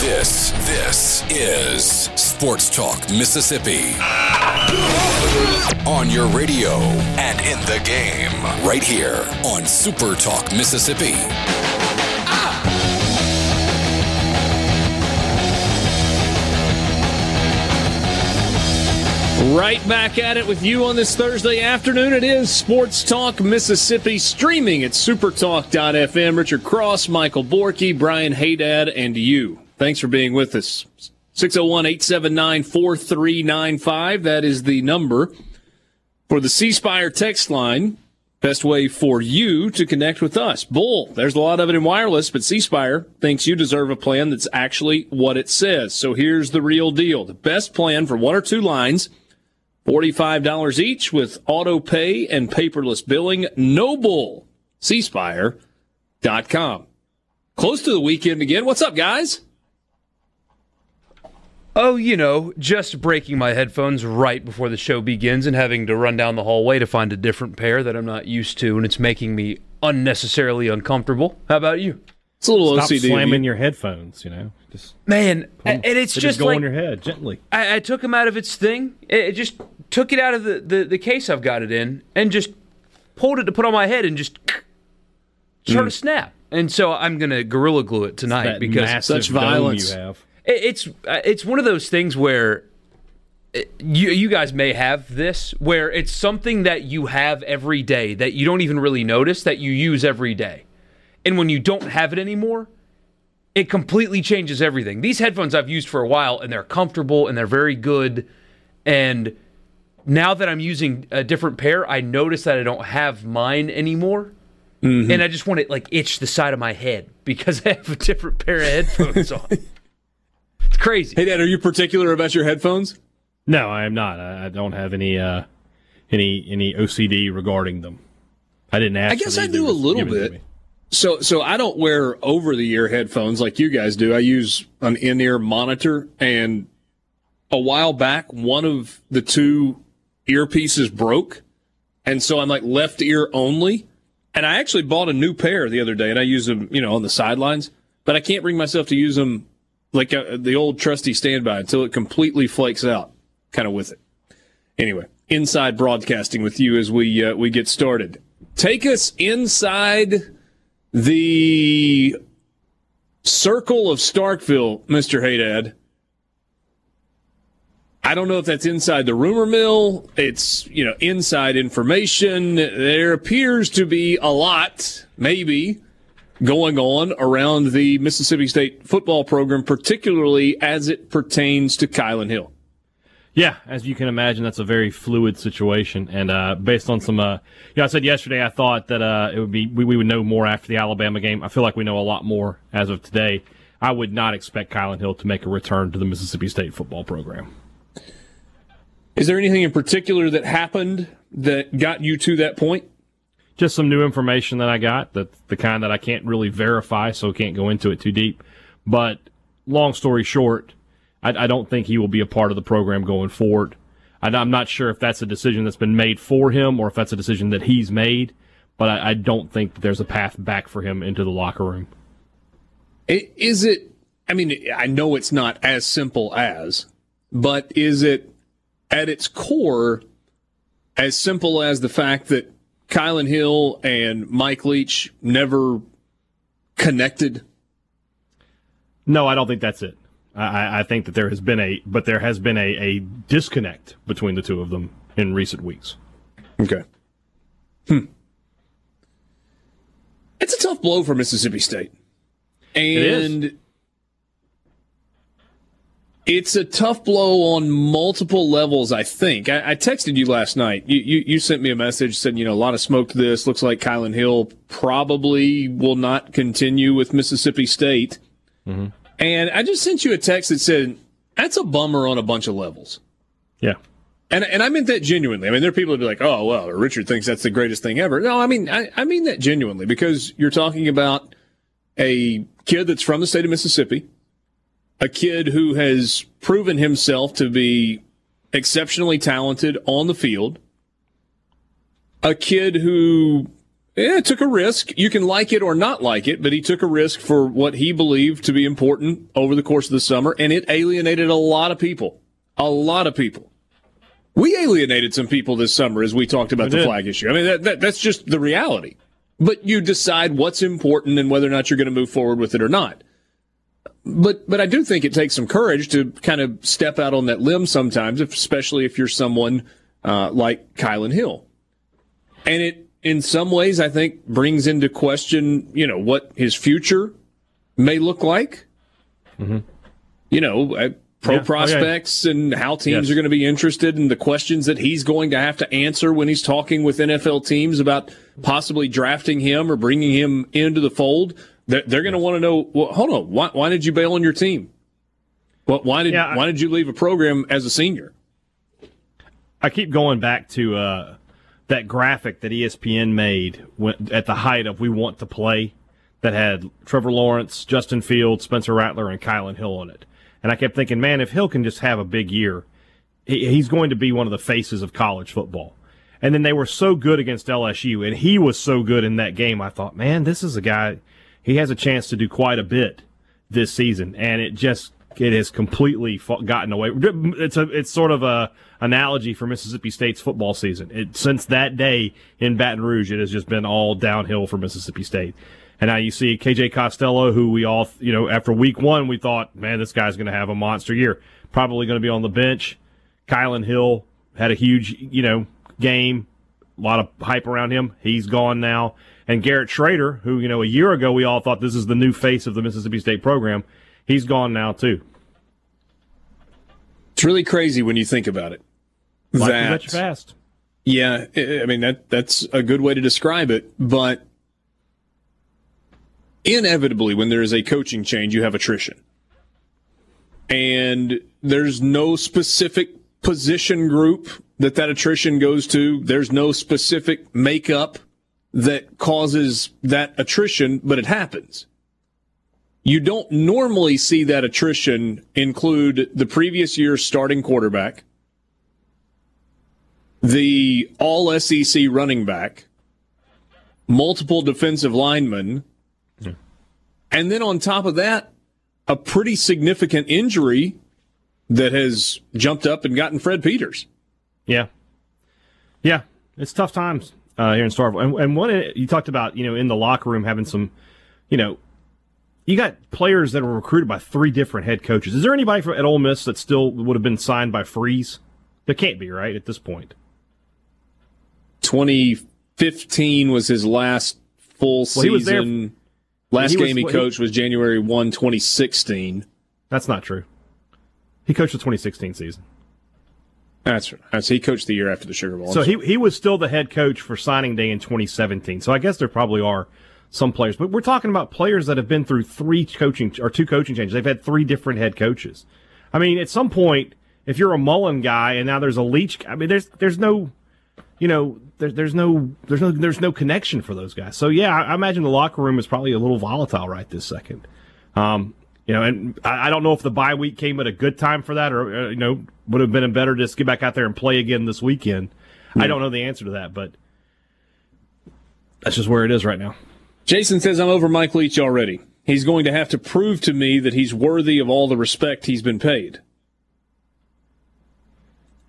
This, this is Sports Talk Mississippi. On your radio and in the game, right here on Super Talk Mississippi. Right back at it with you on this Thursday afternoon. It is Sports Talk Mississippi, streaming at supertalk.fm. Richard Cross, Michael Borky, Brian Haydad, and you. Thanks for being with us. 601 879 4395. That is the number for the C Spire text line. Best way for you to connect with us. Bull, there's a lot of it in wireless, but C Spire thinks you deserve a plan that's actually what it says. So here's the real deal. The best plan for one or two lines $45 each with auto pay and paperless billing. Noble, cspire.com. Close to the weekend again. What's up, guys? Oh, you know, just breaking my headphones right before the show begins and having to run down the hallway to find a different pair that I'm not used to, and it's making me unnecessarily uncomfortable. How about you? It's a little Stop OCD. slamming your headphones, you know. Just Man, and it's they just go like on your head gently. I, I took them out of its thing. It, it just took it out of the, the, the case I've got it in and just pulled it to put on my head and just started hmm. to snap. And so I'm gonna gorilla glue it tonight That because massive such violence. you have. It- it's uh, it's one of those things where you you guys may have this where it's something that you have every day that you don't even really notice that you use every day. And when you don't have it anymore, it completely changes everything. These headphones I've used for a while and they're comfortable and they're very good and now that I'm using a different pair, I notice that I don't have mine anymore. And I just want to like itch the side of my head because I have a different pair of headphones on. It's crazy. Hey, Dad, are you particular about your headphones? No, I am not. I, I don't have any uh, any any OCD regarding them. I didn't ask. I guess for I do a little bit. So, so I don't wear over the ear headphones like you guys do. I use an in ear monitor, and a while back, one of the two earpieces broke, and so I'm like left ear only. And I actually bought a new pair the other day, and I use them, you know, on the sidelines. But I can't bring myself to use them like uh, the old trusty standby until it completely flakes out, kind of with it. Anyway, inside broadcasting with you as we uh, we get started. Take us inside the circle of Starkville, Mr. Haydad. I don't know if that's inside the rumor mill. It's, you know, inside information. There appears to be a lot, maybe, going on around the Mississippi State football program, particularly as it pertains to Kylan Hill. Yeah, as you can imagine, that's a very fluid situation. And uh, based on some, uh, you know, I said yesterday I thought that uh, it would be we, we would know more after the Alabama game. I feel like we know a lot more as of today. I would not expect Kylan Hill to make a return to the Mississippi State football program. Is there anything in particular that happened that got you to that point? Just some new information that I got that the kind that I can't really verify, so can't go into it too deep. But long story short, I, I don't think he will be a part of the program going forward. I, am not sure if that's a decision that's been made for him or if that's a decision that he's made, but I, I don't think that there's a path back for him into the locker room. Is it, I mean, I know it's not as simple as, but is it at its core as simple as the fact that Kylan Hill and Mike Leach never connected? No, I don't think that's it. I- I, think that there has been a, but there has been a, a disconnect between the two of them in recent weeks. Okay. Hmm. It's a tough blow for Mississippi State. is. And it's a tough blow on multiple levels, I think. I, I texted you last night. You, you, you sent me a message, saying, you know, a lot of smoke to this. Looks like Kylan Hill probably will not continue with Mississippi State. Mm-hmm. And I just sent you a text that said, that's a bummer on a bunch of levels. Yeah. And, and I meant that genuinely. I mean, there are people that be like, oh, well, Richard thinks that's the greatest thing ever. No, I mean, I, I mean that genuinely because you're talking about a kid that's from the state of Mississippi, a kid who has proven himself to be exceptionally talented on the field, a kid who yeah, took a risk. You can like it or not like it, but he took a risk for what he believed to be important over the course of the summer, and it alienated a lot of people. A lot of people. We alienated some people this summer as we talked about the flag issue. I mean, that, that, that's just the reality. But you decide what's important and whether or not you're going to move forward with it or not. But but I do think it takes some courage to kind of step out on that limb sometimes, especially if you're someone uh, like Kylan Hill. And it in some ways, I think, brings into question, you know, what his future may look like. Mm-hmm. You know, uh, pro yeah. prospects okay. and how teams yes. are going to be interested and the questions that he's going to have to answer when he's talking with NFL teams about possibly drafting him or bringing him into the fold. They're, they're going to want to know, well, hold on, why, why, did you bail on your team? Well, why did, yeah, I, why did you leave a program as a senior? I keep going back to, uh, that graphic that ESPN made at the height of We Want to Play that had Trevor Lawrence, Justin Fields, Spencer Rattler, and Kylan Hill on it. And I kept thinking, man, if Hill can just have a big year, he's going to be one of the faces of college football. And then they were so good against LSU, and he was so good in that game. I thought, man, this is a guy. He has a chance to do quite a bit this season, and it just it has completely gotten away. It's a it's sort of a analogy for Mississippi State's football season. It, since that day in Baton Rouge, it has just been all downhill for Mississippi State. And now you see KJ Costello, who we all, you know, after week one, we thought, man, this guy's going to have a monster year. Probably going to be on the bench. Kylan Hill had a huge, you know, game. A lot of hype around him. He's gone now. And Garrett Shrader, who, you know, a year ago we all thought this is the new face of the Mississippi State program, he's gone now too. It's really crazy when you think about it. Life that you fast. Yeah, I mean that that's a good way to describe it, but inevitably when there is a coaching change, you have attrition. And there's no specific position group that that attrition goes to. There's no specific makeup that causes that attrition, but it happens. You don't normally see that attrition include the previous year's starting quarterback, the all SEC running back, multiple defensive linemen, yeah. and then on top of that, a pretty significant injury that has jumped up and gotten Fred Peters. Yeah. Yeah. It's tough times uh, here in Starkville. And, and one, you talked about, you know, in the locker room having some, you know, you got players that were recruited by three different head coaches. Is there anybody from at Ole Miss that still would have been signed by Freeze? There can't be, right, at this point. 2015 was his last full well, season. last he game was, he coached he, was January 1, 2016. That's not true. He coached the 2016 season. That's right. That's, he coached the year after the Sugar Bowl. So he, he was still the head coach for signing day in 2017. So I guess there probably are some players, but we're talking about players that have been through three coaching or two coaching changes. They've had three different head coaches. I mean, at some point, if you're a Mullen guy and now there's a Leach, I mean, there's there's no you know, there's there's no there's no there's no connection for those guys. So yeah, I, I imagine the locker room is probably a little volatile right this second. Um, you know, and I, I, don't know if the bye week came at a good time for that, or uh, you know, would have been better just get back out there and play again this weekend. I don't know the answer to that, but that's just where it is right now. Jason says I'm over Mike Leach already. He's going to have to prove to me that he's worthy of all the respect he's been paid.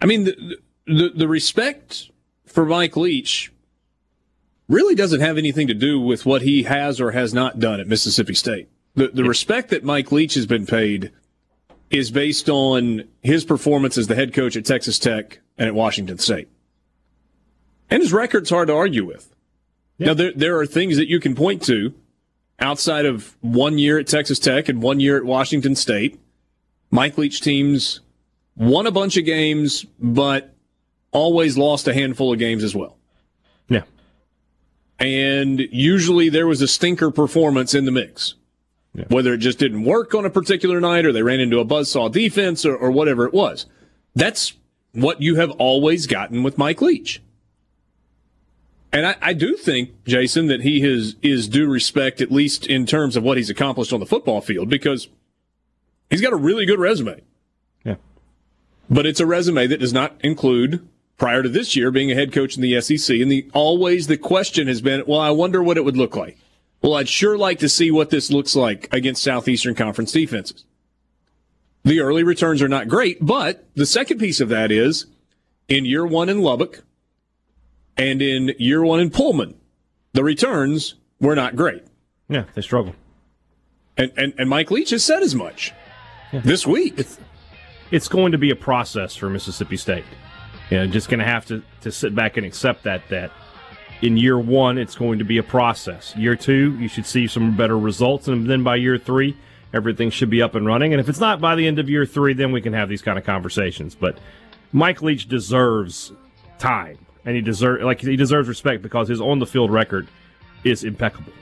I mean, the, the, the respect for Mike Leach really doesn't have anything to do with what he has or has not done at Mississippi State. The, the respect that Mike Leach has been paid is based on his performance as the head coach at Texas Tech and at Washington State. And his record's hard to argue with. Yeah. Now, there, there are things that you can point to outside of one year at Texas Tech and one year at Washington State. Mike Leach teams won a bunch of games, but always lost a handful of games as well. Yeah. And usually there was a stinker performance in the mix. Yeah. Whether it just didn't work on a particular night or they ran into a buzzsaw defense or, or whatever it was. That's what you have always gotten with Mike Leach. And I, I, do think, Jason, that he has, is due respect, at least in terms of what he's accomplished on the football field, because he's got a really good resume. Yeah. But it's a resume that does not include, prior to this year, being a head coach in the SEC. And the, always the question has been, well, I wonder what it would look like. Well, I'd sure like to see what this looks like against Southeastern Conference defenses. The early returns are not great, but the second piece of that is in year one in Lubbock, and in year one in Pullman, the returns were not great. Yeah, they struggle. And, and, and Mike Leach has said as much yeah. this week. It's, it's going to be a process for Mississippi State. You know, just going to have to, to sit back and accept that, that in year one, it's going to be a process. Year two, you should see some better results. And then by year three, everything should be up and running. And if it's not by the end of year three, then we can have these kind of conversations. But Mike Leach deserves time and he deserves like he deserves respect because his on the field record is impeccable.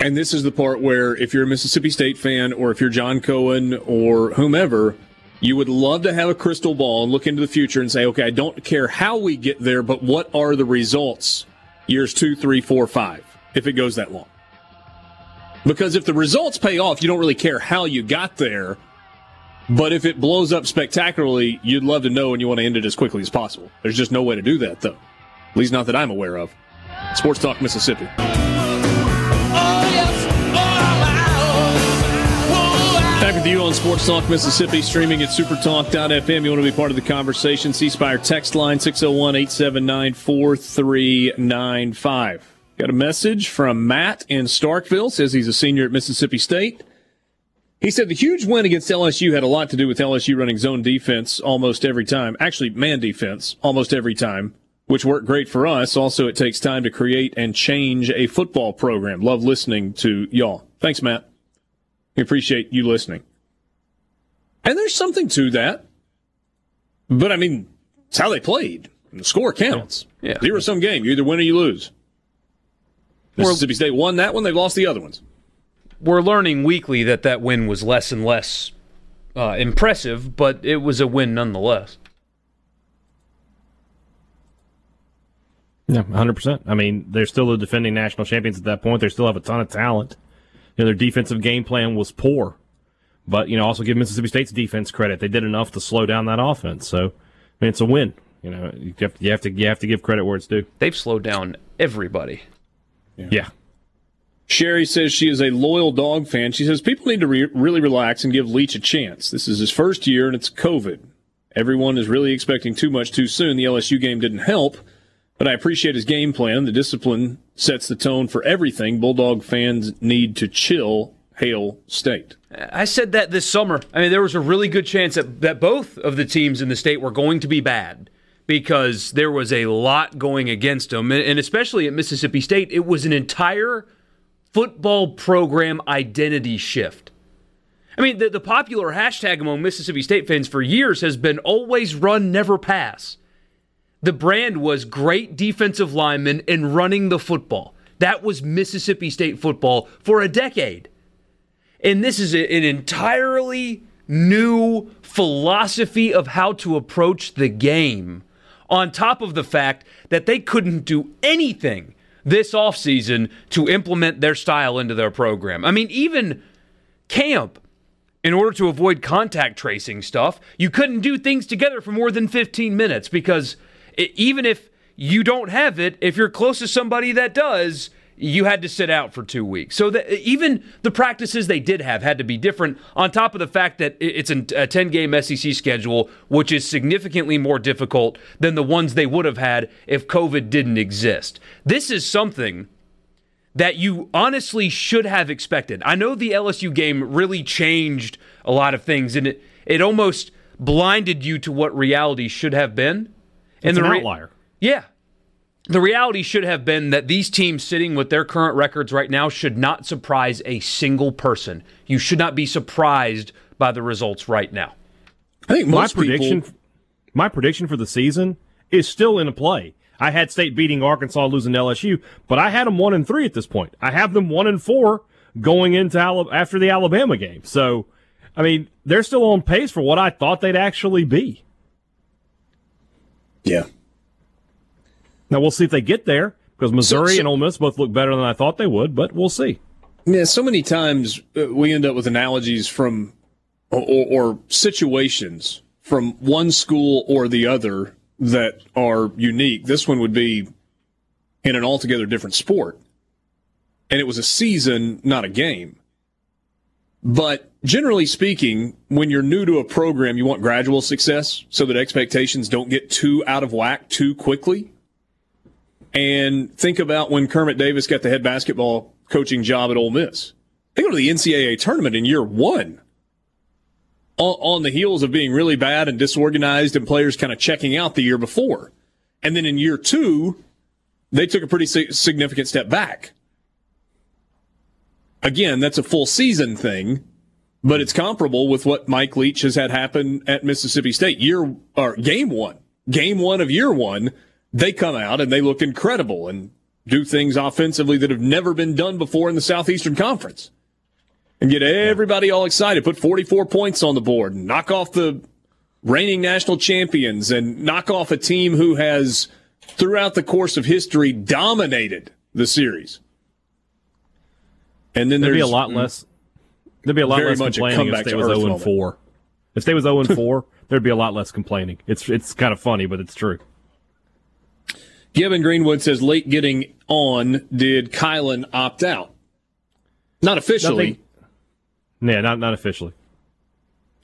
And this is the part where, if you're a Mississippi State fan, or if you're John Cohen, or whomever, you would love to have a crystal ball and look into the future and say, okay, I don't care how we get there, but what are the results years two, three, four, five, if it goes that long? Because if the results pay off, you don't really care how you got there but if it blows up spectacularly, you'd love to know and you want to end it as quickly as possible. There's just no way to do that, though. At least not that I'm aware of. Sports Talk Mississippi. With you on Sports Talk Mississippi, streaming at supertalk.fm. You want to be part of the conversation? C Spire text line 601 879 4395. Got a message from Matt in Starkville, says he's a senior at Mississippi State. He said the huge win against LSU had a lot to do with LSU running zone defense almost every time. Actually, man defense almost every time, which worked great for us. Also, it takes time to create and change a football program. Love listening to y'all. Thanks, Matt. We appreciate you listening. And there's something to that. But I mean, it's how they played. The score counts. Yeah. Zero sum game. You either win or you lose. Mississippi State won that one. They lost the other ones we're learning weekly that that win was less and less uh, impressive, but it was a win nonetheless. Yeah, 100%. I mean, they're still the defending national champions at that point. They still have a ton of talent. You know, their defensive game plan was poor. But, you know, also give Mississippi State's defense credit. They did enough to slow down that offense. So, I mean, it's a win. You know, you have, to, you have to you have to give credit where it's due. They've slowed down everybody. Yeah. yeah. Sherry says she is a loyal dog fan. She says people need to re- really relax and give Leach a chance. This is his first year and it's COVID. Everyone is really expecting too much too soon. The LSU game didn't help, but I appreciate his game plan. The discipline sets the tone for everything. Bulldog fans need to chill. Hail State. I said that this summer. I mean, there was a really good chance that, that both of the teams in the state were going to be bad because there was a lot going against them. And especially at Mississippi State, it was an entire – football program identity shift. I mean, the, the popular hashtag among Mississippi State fans for years has been always run, never pass. The brand was great defensive linemen and running the football. That was Mississippi State football for a decade. And this is an entirely new philosophy of how to approach the game, on top of the fact that they couldn't do anything this offseason to implement their style into their program. I mean, even camp, in order to avoid contact tracing stuff, you couldn't do things together for more than 15 minutes because it, even if you don't have it, if you're close to somebody that does, you had to sit out for two weeks. So that even the practices they did have had to be different, on top of the fact that it's a 10 game SEC schedule, which is significantly more difficult than the ones they would have had if COVID didn't exist. This is something that you honestly should have expected. I know the LSU game really changed a lot of things, and it, it almost blinded you to what reality should have been. It's and the an outlier. Yeah, the reality should have been that these teams sitting with their current records right now should not surprise a single person. You should not be surprised by the results right now. I think my prediction, people... my prediction for the season is still in play. I had State beating Arkansas, losing to LSU, but I had them one and three at this point. I have them one and four going into Alabama, after the Alabama game. So, I mean, they're still on pace for what I thought they'd actually be. Yeah. Now we'll see if they get there because Missouri so, so, and Ole Miss both look better than I thought they would, but we'll see. Yeah, so many times uh, we end up with analogies from or, or situations from one school or the other that are unique. This one would be in an altogether different sport. And it was a season, not a game. But generally speaking, when you're new to a program, you want gradual success so that expectations don't get too out of whack too quickly. And think about when Kermit Davis got the head basketball coaching job at Ole Miss. They go to the NCAA tournament in year one on the heels of being really bad and disorganized and players kind of checking out the year before. And then in year two, they took a pretty significant step back. Again, that's a full season thing, but it's comparable with what Mike Leach has had happen at Mississippi State. Year or game one, game one of year one, they come out and they look incredible and do things offensively that have never been done before in the Southeastern Conference and get everybody all excited. Put 44 points on the board, knock off the reigning national champions, and knock off a team who has, throughout the course of history, dominated the series. And then there'd be a lot less. There'd be a lot less complaining if they was 0 and 4. If they was 0 and 4, there'd be a lot less complaining. It's it's kind of funny, but it's true. Gibbon Greenwood says late getting on. Did Kylan opt out? Not officially. Nothing, yeah, not not officially.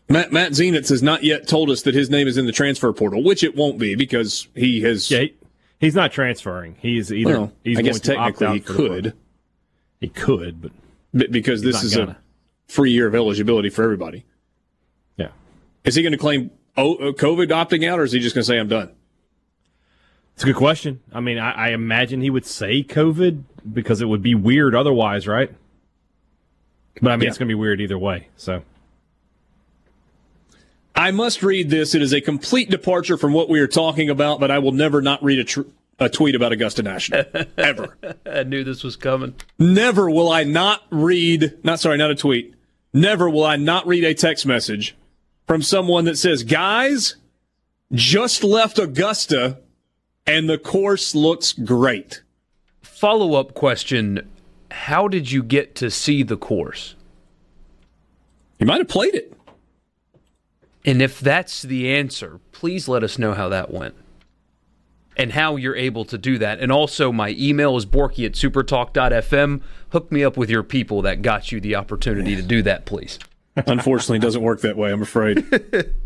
Matt Matt Zenitz has not yet told us that his name is in the transfer portal, which it won't be because he has. Yeah, he, he's not transferring. He's either. Well, he's I guess technically he could. He could, but because this is gonna. a free year of eligibility for everybody. Yeah. Is he going to claim oh, uh, COVID opting out, or is he just going to say I'm done? It's a good question. I mean, I, I imagine he would say COVID because it would be weird otherwise, right? But I mean, yeah. it's going to be weird either way. So. I must read this. It is a complete departure from what we are talking about, but I will never not read a, tr- a tweet about Augusta National. Ever. I knew this was coming. Never will I not read, not sorry, not a tweet. Never will I not read a text message from someone that says, guys, just left Augusta and the course looks great. Follow up question how did you get to see the course? You might have played it. And if that's the answer, please let us know how that went and how you're able to do that. And also, my email is borky at supertalk.fm. Hook me up with your people that got you the opportunity to do that, please. Unfortunately, it doesn't work that way, I'm afraid.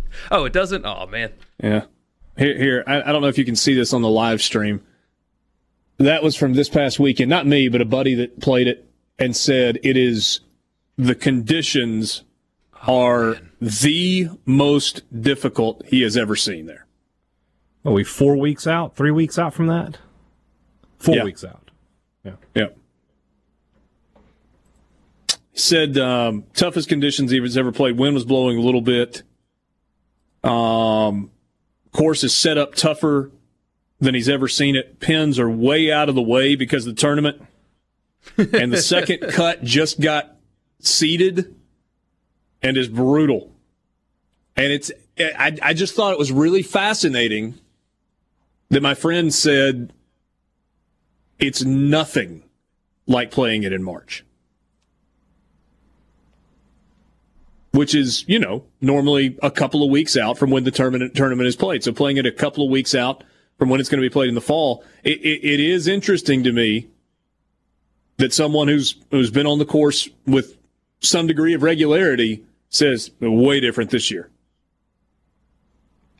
oh, it doesn't? Oh, man. Yeah. Here, here I, I don't know if you can see this on the live stream. That was from this past weekend. Not me, but a buddy that played it and said it is the conditions are the most difficult he has ever seen there. Are we four weeks out? Three weeks out from that? Four yeah. weeks out. Yeah. Yeah. He said um, toughest conditions he he's ever played. Wind was blowing a little bit. Um, course is set up tougher than he's ever seen it. Pins are way out of the way because of the tournament. and the second cut just got seeded and is brutal. And it's, I, I just thought it was really fascinating that my friend said it's nothing like playing it in March. Which is, you know, normally a couple of weeks out from when the tournament tournament is played. So playing it a couple of weeks out from when it's going to be played in the fall. It, it, it is interesting to me that someone who's who's been on the course with some degree of regularity says way different this year.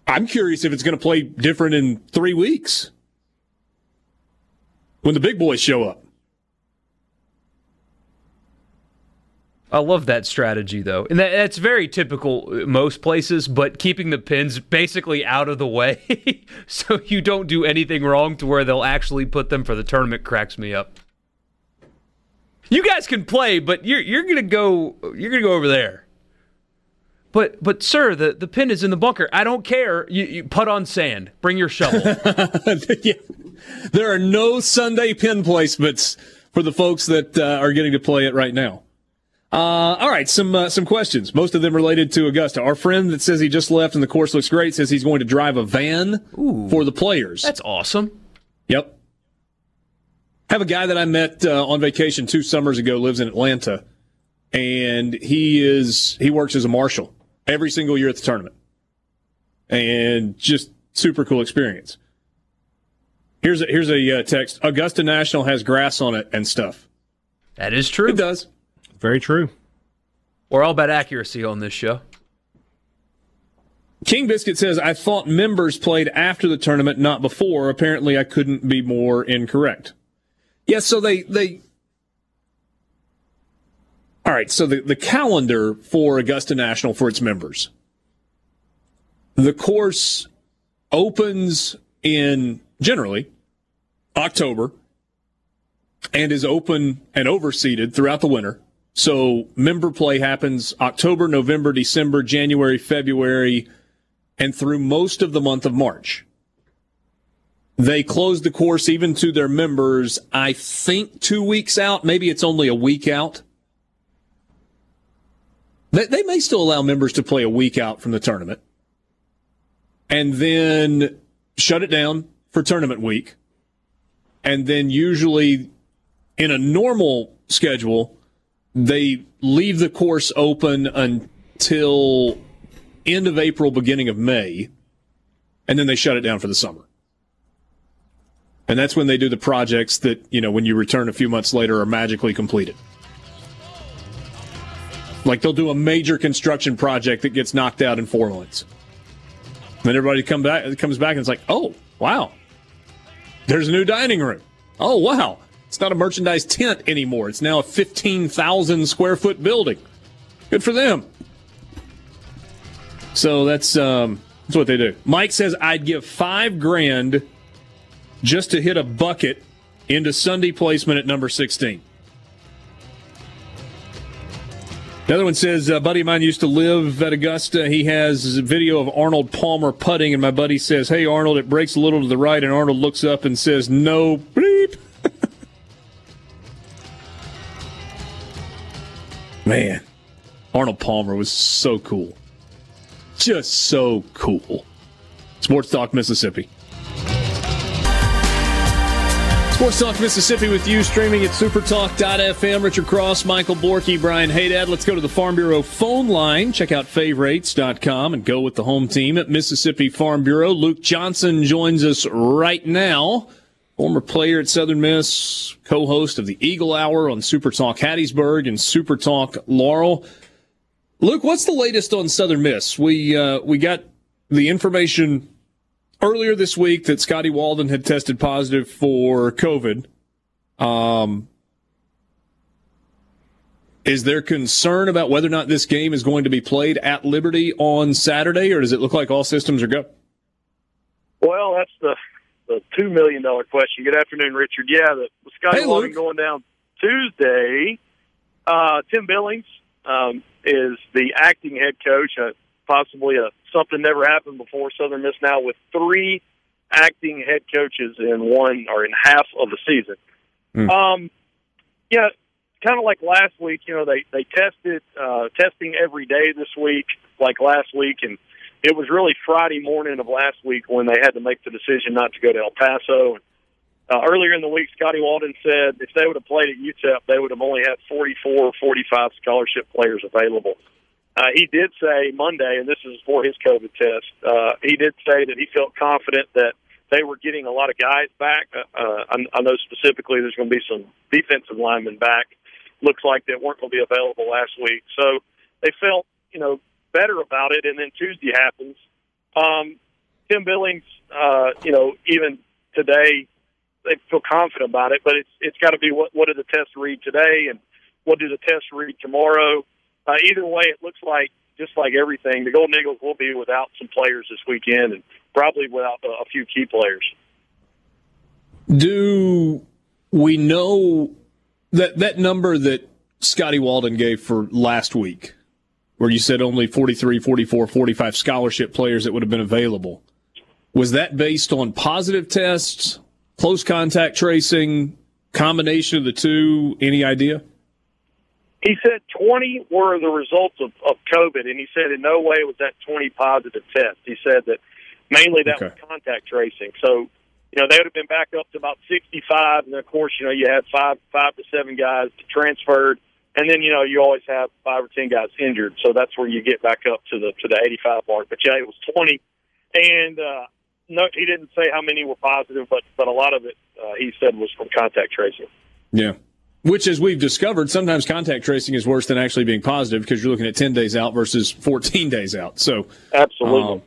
I'm curious if it's going to play different in three weeks when the big boys show up. I love that strategy though, and that, that's very typical uh, most places. But keeping the pins basically out of the way, so you don't do anything wrong to where they'll actually put them for the tournament, cracks me up. You guys can play, but you're you're gonna go you're gonna go over there. But but sir, the, the pin is in the bunker. I don't care. You, you put on sand. Bring your shovel. yeah. there are no Sunday pin placements for the folks that uh, are getting to play it right now. Uh, all right, some uh, some questions. Most of them related to Augusta. Our friend that says he just left and the course looks great says he's going to drive a van Ooh, for the players. That's awesome. Yep. Have a guy that I met uh, on vacation two summers ago lives in Atlanta, and he is he works as a marshal every single year at the tournament, and just super cool experience. Here's a here's a uh, text. Augusta National has grass on it and stuff. That is true. It does. Very true. We're all about accuracy on this show. King Biscuit says, I thought members played after the tournament, not before. Apparently, I couldn't be more incorrect. Yes, yeah, so they, they, all right, so the, the calendar for Augusta National for its members. The course opens in generally October and is open and overseeded throughout the winter. So member play happens October, November, December, January, February, and through most of the month of March. They close the course even to their members, I think two weeks out. Maybe it's only a week out. They, they may still allow members to play a week out from the tournament and then shut it down for tournament week. And then usually in a normal schedule, they leave the course open until end of April, beginning of May, and then they shut it down for the summer. And that's when they do the projects that, you know, when you return a few months later are magically completed. Like they'll do a major construction project that gets knocked out in four months. And Then everybody come back comes back and it's like, oh, wow. There's a new dining room. Oh, wow. It's not a merchandise tent anymore. It's now a 15,000 square foot building. Good for them. So that's um, that's what they do. Mike says I'd give five grand just to hit a bucket into Sunday placement at number 16. Another one says, a buddy of mine used to live at Augusta. He has a video of Arnold Palmer putting, and my buddy says, Hey, Arnold, it breaks a little to the right. And Arnold looks up and says, No, bleep. Man, Arnold Palmer was so cool. Just so cool. Sports Talk Mississippi. Sports Talk Mississippi with you, streaming at supertalk.fm. Richard Cross, Michael Borky, Brian Haydad. Let's go to the Farm Bureau phone line. Check out favorites.com and go with the home team at Mississippi Farm Bureau. Luke Johnson joins us right now former player at Southern Miss, co-host of the Eagle Hour on Super Talk Hattiesburg and Super Talk Laurel. Luke, what's the latest on Southern Miss? We uh, we got the information earlier this week that Scotty Walden had tested positive for COVID. Um, is there concern about whether or not this game is going to be played at Liberty on Saturday, or does it look like all systems are go? Well, that's the the two million dollar question. Good afternoon, Richard. Yeah, the Scotty hey, Walden going down Tuesday. Uh, Tim Billings um, is the acting head coach. Uh, possibly a something never happened before. Southern Miss now with three acting head coaches in one or in half of the season. Mm. Um, yeah, kind of like last week. You know, they they tested uh, testing every day this week, like last week, and it was really Friday morning of last week when they had to make the decision not to go to El Paso. Uh, earlier in the week, Scotty Walden said if they would have played at UTEP, they would have only had 44 or 45 scholarship players available. Uh, he did say Monday, and this is for his COVID test, uh, he did say that he felt confident that they were getting a lot of guys back. Uh, uh I, I know specifically there's going to be some defensive linemen back. Looks like that weren't going to be available last week. So they felt, you know, better about it. And then Tuesday happens. Um, Tim Billings, uh, you know, even today, they feel confident about it, but it's it's got to be what what did the test read today, and what do the tests read tomorrow? Uh, either way, it looks like just like everything, the Golden Eagles will be without some players this weekend, and probably without a, a few key players. Do we know that that number that Scotty Walden gave for last week? Where you said only 43, 44, 45 scholarship players that would have been available. Was that based on positive tests close contact tracing, combination of the two? Any idea? He said 20 were the results of, of COVID, and he said in no way was that 20 positive tests. He said that mainly that okay. was contact tracing. So, you know, they would have been back up to about 65, and of course, you know, you had five, five to seven guys transferred, and then you know you always have five or ten guys injured. So that's where you get back up to the to the 85 mark. But yeah, it was 20, and uh, no, he didn't say how many were positive, but but a lot of it uh, he said was from contact tracing. Yeah. Which, as we've discovered, sometimes contact tracing is worse than actually being positive because you're looking at 10 days out versus 14 days out. So, absolutely. Um,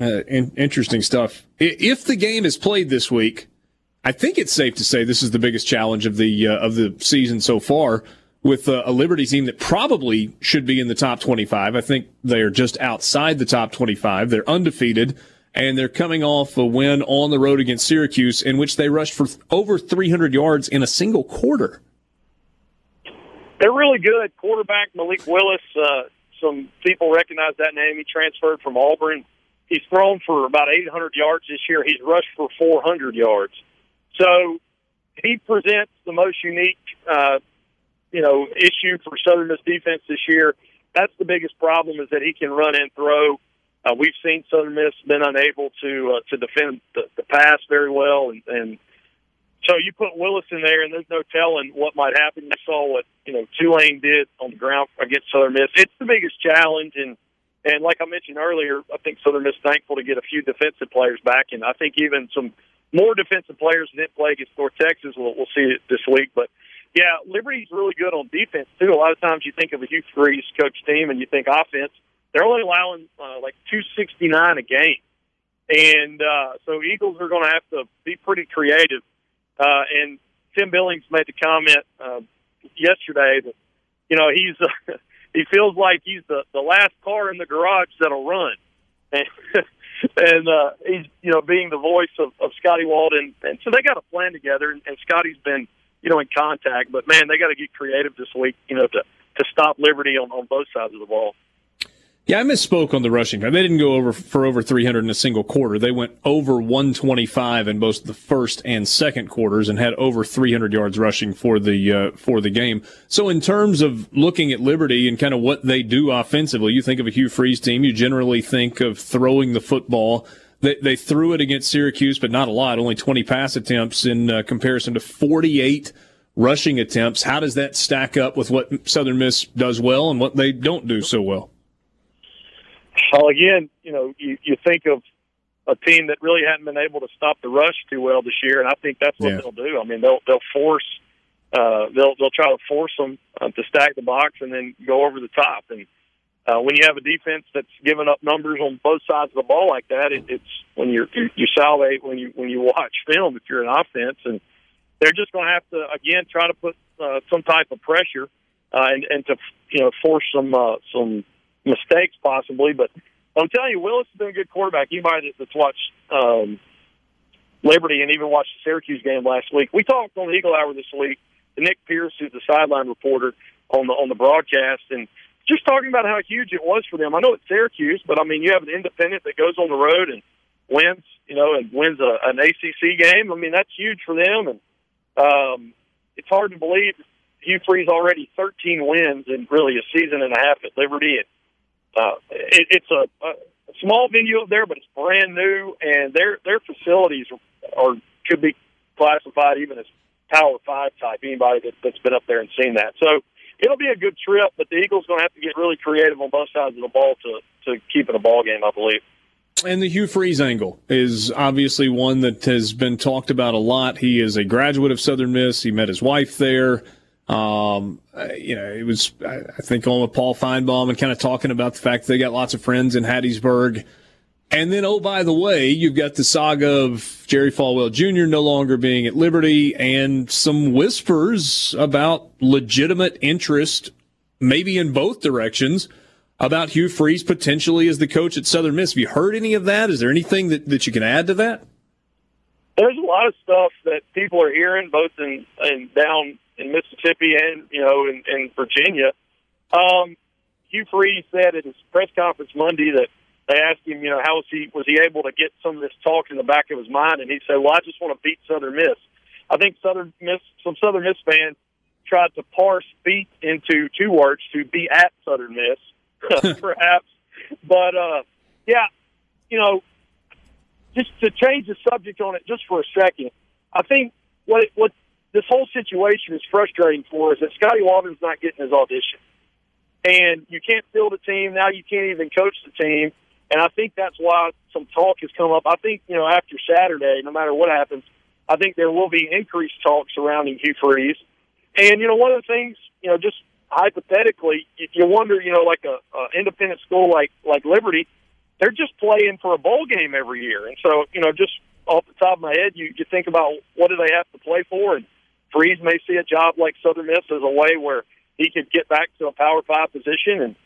uh, in, interesting stuff. If the game is played this week, I think it's safe to say this is the biggest challenge of the uh, of the season so far. With uh, a Liberty team that probably should be in the top 25. I think they are just outside the top 25. They're undefeated and they're coming off a win on the road against Syracuse in which they rushed for over 300 yards in a single quarter. They're really good. Quarterback Malik Willis. Uh, some people recognize that name. He transferred from Auburn. He's thrown for about 800 yards this year. He's rushed for 400 yards. So he presents the most unique, uh, you know, issue for Southern Miss defense this year. That's the biggest problem is that he can run and throw. Uh, we've seen Southern Miss been unable to uh, to defend the, the pass very well, and, and so you put Willis in there, and there's no telling what might happen. You saw what you know Tulane did on the ground against Southern Miss. It's the biggest challenge, and and like I mentioned earlier, I think Southern Miss thankful to get a few defensive players back, and I think even some more defensive players didn't play against North Texas. We'll, we'll see it this week, but yeah, Liberty's really good on defense too. A lot of times you think of a Hugh Freeze coach team, and you think offense. They're only allowing uh, like 269 a game, and uh, so Eagles are going to have to be pretty creative uh, and Tim Billings made the comment uh, yesterday that you know he's uh, he feels like he's the the last car in the garage that'll run, and, and uh, he's you know being the voice of, of Scotty Walden, and so they got a plan together, and, and Scotty's been you know in contact, but man, they got to get creative this week, you know, to to stop Liberty on on both sides of the ball. Yeah, I misspoke on the rushing. They didn't go over for over 300 in a single quarter. They went over 125 in both the first and second quarters and had over 300 yards rushing for the uh, for the game. So in terms of looking at Liberty and kind of what they do offensively, you think of a Hugh Freeze team. You generally think of throwing the football. They, they threw it against Syracuse, but not a lot. Only 20 pass attempts in uh, comparison to 48 rushing attempts. How does that stack up with what Southern Miss does well and what they don't do so well? Well, again, you know, you, you think of a team that really hadn't been able to stop the rush too well this year, and I think that's what yeah. they'll do. I mean, they'll they'll force uh, they'll they'll try to force them uh, to stack the box and then go over the top. And uh, when you have a defense that's giving up numbers on both sides of the ball like that, it, it's when you're you, you salivate when you when you watch film if you're an offense, and they're just going to have to again try to put uh, some type of pressure uh, and and to you know force some uh, some mistakes possibly. But I'm telling you, Willis has been a good quarterback. Anybody that's watched um, Liberty and even watched the Syracuse game last week, we talked on the Eagle Hour this week Nick Pierce, who's the sideline reporter on the on the broadcast, and just talking about how huge it was for them. I know it's Syracuse, but I mean, you have an independent that goes on the road and wins, you know, and wins a, an ACC game. I mean, that's huge for them, and um, it's hard to believe Hugh Freeze already 13 wins in really a season and a half at Liberty. And uh, it, it's a, a small venue up there, but it's brand new, and their their facilities are could be classified even as Power Five type. Anybody that, that's been up there and seen that, so it'll be a good trip. But the Eagles going to have to get really creative on both sides of the ball to to keep it a ball game, I believe. And the Hugh Freeze angle is obviously one that has been talked about a lot. He is a graduate of Southern Miss. He met his wife there. Um, you know, it was, I think, on with Paul Finebaum and kind of talking about the fact that they got lots of friends in Hattiesburg. And then, oh, by the way, you've got the saga of Jerry Falwell Jr. no longer being at Liberty and some whispers about legitimate interest, maybe in both directions, about Hugh Freeze potentially as the coach at Southern Miss. Have you heard any of that? Is there anything that, that you can add to that? There's a lot of stuff that people are hearing, both in, in down in Mississippi and you know in, in Virginia. Um, Hugh Freeze said at his press conference Monday that they asked him, you know, how was he was he able to get some of this talk in the back of his mind, and he said, "Well, I just want to beat Southern Miss." I think Southern Miss, some Southern Miss fans tried to parse beat into two words to be at Southern Miss, perhaps. But uh, yeah, you know, just to change the subject on it just for a second, I think what what this whole situation is frustrating for is that Scotty Walden's not getting his audition, and you can't field a team now. You can't even coach the team, and I think that's why some talk has come up. I think you know after Saturday, no matter what happens, I think there will be increased talk surrounding Hugh Freeze. And you know, one of the things, you know, just hypothetically, if you wonder, you know, like a, a independent school like like Liberty, they're just playing for a bowl game every year, and so you know, just off the top of my head, you you think about what do they have to play for, and Freeze may see a job like Southern Miss as a way where he could get back to a Power Five position, and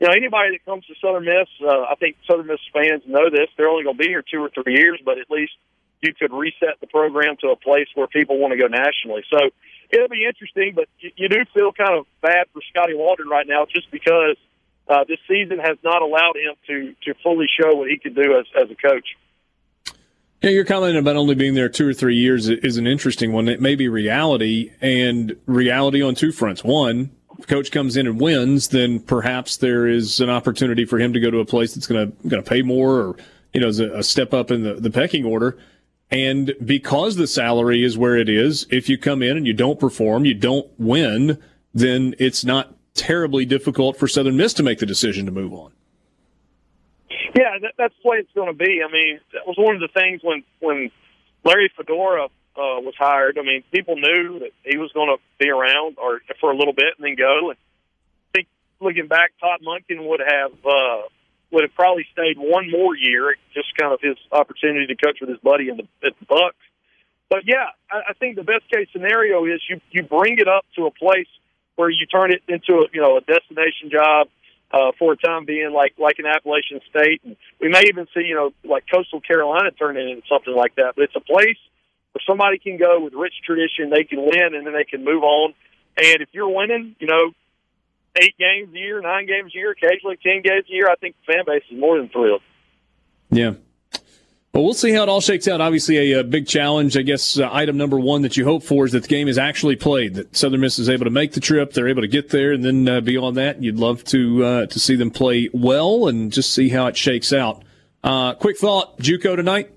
you know, anybody that comes to Southern Miss, uh, I think Southern Miss fans know this. They're only going to be here two or three years, but at least you could reset the program to a place where people want to go nationally. So it'll be interesting, but you, you do feel kind of bad for Scotty Walden right now just because uh, this season has not allowed him to to fully show what he can do as as a coach. Yeah, your comment about only being there two or three years is an interesting one. It may be reality and reality on two fronts. One, if coach comes in and wins, then perhaps there is an opportunity for him to go to a place that's going to going to pay more, or you know, is a step up in the, the pecking order. And because the salary is where it is, if you come in and you don't perform, you don't win, then it's not terribly difficult for Southern Miss to make the decision to move on. Yeah, that, that's the way it's going to be. I mean, that was one of the things when when Larry Fedora uh, was hired. I mean, people knew that he was going to be around or for a little bit and then go. And I think looking back, Todd Monken would have uh, would have probably stayed one more year, just kind of his opportunity to coach with his buddy in the, at the Bucs. But yeah, I, I think the best case scenario is you you bring it up to a place where you turn it into a you know a destination job uh, for a time being, like like an Appalachian State, and we may even see you know like Coastal Carolina turn it into something like that. But it's a place somebody can go with rich tradition, they can win, and then they can move on. And if you're winning, you know, eight games a year, nine games a year, occasionally ten games a year, I think the fan base is more than thrilled. Yeah. Well, we'll see how it all shakes out. Obviously, a, a big challenge. I guess uh, item number one that you hope for is that the game is actually played. That Southern Miss is able to make the trip, they're able to get there, and then uh, beyond that, you'd love to uh, to see them play well and just see how it shakes out. Uh, quick thought: JUCO tonight.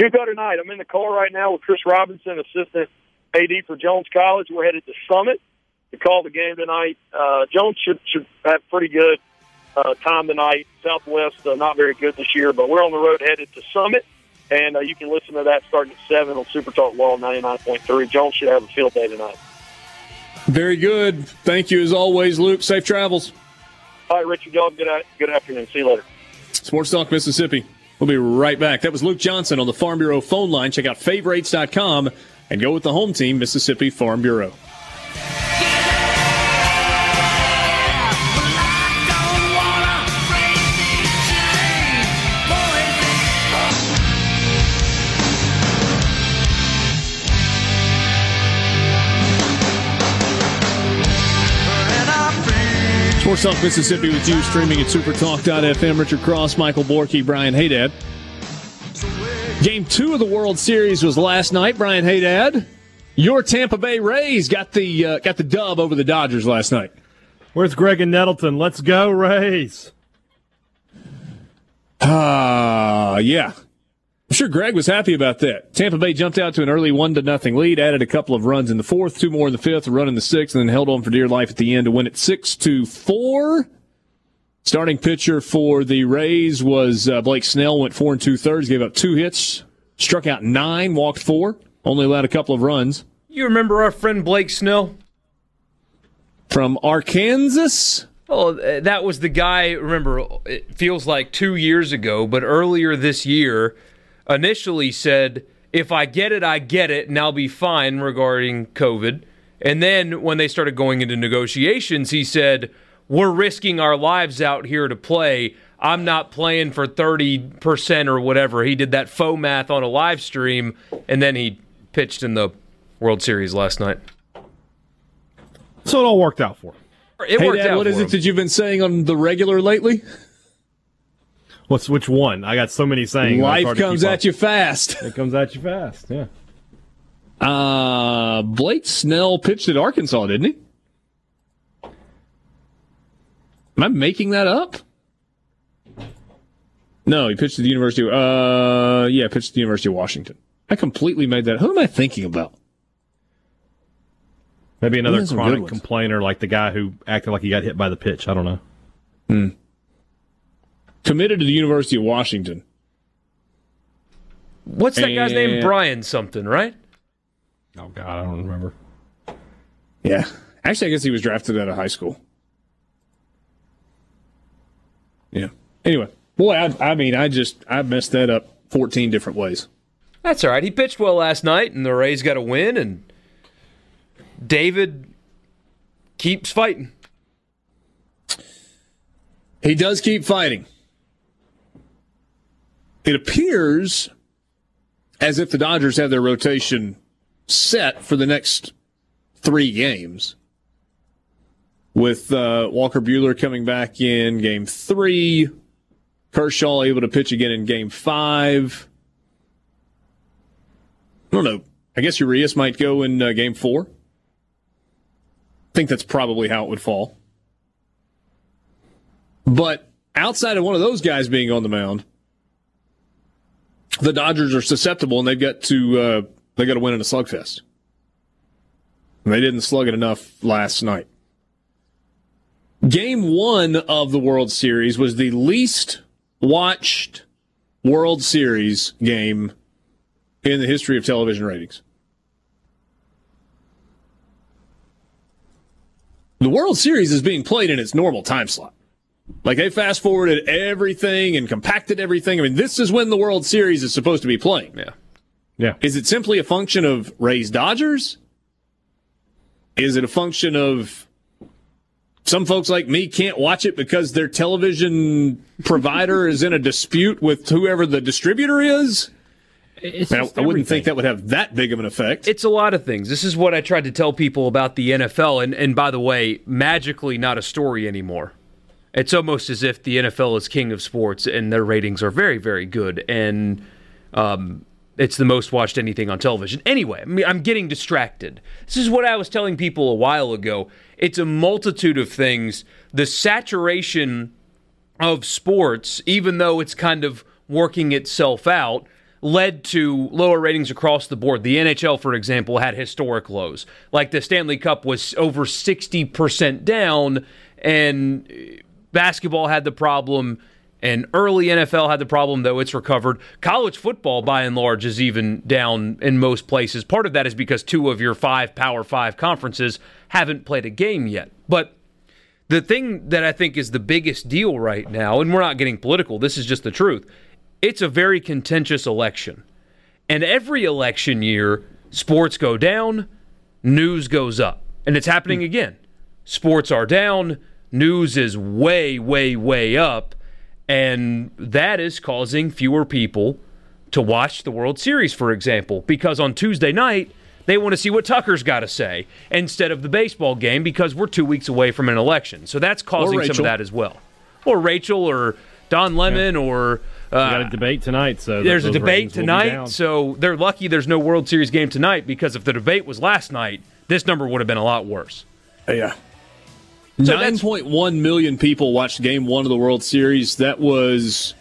JUCO tonight. I'm in the car right now with Chris Robinson, assistant AD for Jones College. We're headed to Summit to call the game tonight. Uh, Jones should should have pretty good uh, time tonight. Southwest uh, not very good this year, but we're on the road headed to Summit, and uh, you can listen to that starting at seven on Super Talk Law ninety nine point three. Jones should have a field day tonight. Very good. Thank you as always, Luke. Safe travels. All right, Richard. Y'all good good afternoon. See you later. Sports Talk Mississippi. We'll be right back. That was Luke Johnson on the Farm Bureau phone line. Check out favorites.com and go with the home team, Mississippi Farm Bureau. Sports Talk Mississippi with you, streaming at supertalk.fm. Richard Cross, Michael Borky, Brian Haydad. Game two of the World Series was last night. Brian Haydad, your Tampa Bay Rays got the uh, got the dub over the Dodgers last night. Where's Greg and Nettleton? Let's go Rays. Ah, uh, yeah. I'm sure Greg was happy about that. Tampa Bay jumped out to an early one to nothing lead, added a couple of runs in the fourth, two more in the fifth, a run in the sixth, and then held on for dear life at the end to win it six to four. Starting pitcher for the Rays was uh, Blake Snell. Went four and two thirds, gave up two hits, struck out nine, walked four, only allowed a couple of runs. You remember our friend Blake Snell from Arkansas? Oh, that was the guy. Remember, it feels like two years ago, but earlier this year initially said, if I get it, I get it, and I'll be fine regarding COVID. And then when they started going into negotiations, he said, We're risking our lives out here to play. I'm not playing for 30% or whatever. He did that faux math on a live stream, and then he pitched in the World Series last night. So it all worked out for him. It hey, worked Dad, out. What is him. it that you've been saying on the regular lately? What's which one? I got so many saying. Life comes at you fast. It comes at you fast. Yeah. Uh, Blake Snell pitched at Arkansas, didn't he? Am I making that up? No, he pitched at the University. Of, uh, yeah, pitched at the University of Washington. I completely made that. Who am I thinking about? Maybe another chronic complainer like the guy who acted like he got hit by the pitch. I don't know. Hmm. Committed to the University of Washington. What's that and... guy's name? Brian something, right? Oh God, I don't remember. Yeah, actually, I guess he was drafted out of high school. Yeah. Anyway, boy, I, I mean, I just I messed that up fourteen different ways. That's all right. He pitched well last night, and the Rays got a win, and David keeps fighting. He does keep fighting. It appears as if the Dodgers have their rotation set for the next three games. With uh, Walker Buehler coming back in game three, Kershaw able to pitch again in game five. I don't know. I guess Urias might go in uh, game four. I think that's probably how it would fall. But outside of one of those guys being on the mound, the Dodgers are susceptible and they've got to uh, they got to win in a slugfest. And they didn't slug it enough last night. Game one of the World Series was the least watched World Series game in the history of television ratings. The World Series is being played in its normal time slot. Like they fast forwarded everything and compacted everything. I mean, this is when the World Series is supposed to be playing. Yeah. Yeah. Is it simply a function of Rays Dodgers? Is it a function of some folks like me can't watch it because their television provider is in a dispute with whoever the distributor is? I, I wouldn't think that would have that big of an effect. It's a lot of things. This is what I tried to tell people about the NFL. And, and by the way, magically not a story anymore. It's almost as if the NFL is king of sports and their ratings are very, very good. And um, it's the most watched anything on television. Anyway, I mean, I'm getting distracted. This is what I was telling people a while ago. It's a multitude of things. The saturation of sports, even though it's kind of working itself out, led to lower ratings across the board. The NHL, for example, had historic lows. Like the Stanley Cup was over 60% down, and basketball had the problem, and early NFL had the problem, though it's recovered. College football, by and large, is even down in most places. Part of that is because two of your five Power Five conferences haven't played a game yet. But the thing that I think is the biggest deal right now, and we're not getting political, this is just the truth it's a very contentious election. And every election year, sports go down, news goes up. And it's happening hmm. again. Sports are down, news is way, way, way up. And that is causing fewer people to watch the World Series, for example, because on Tuesday night, they want to see what Tucker's got to say instead of the baseball game because we're two weeks away from an election. So that's causing some of that as well. Or Rachel or Don Lemon yeah. or uh, got a debate tonight, so there's a debate tonight. So they're lucky there's no World Series game tonight because if the debate was last night, this number would have been a lot worse. Yeah. So 9.1 million people watched game one of the World Series. That was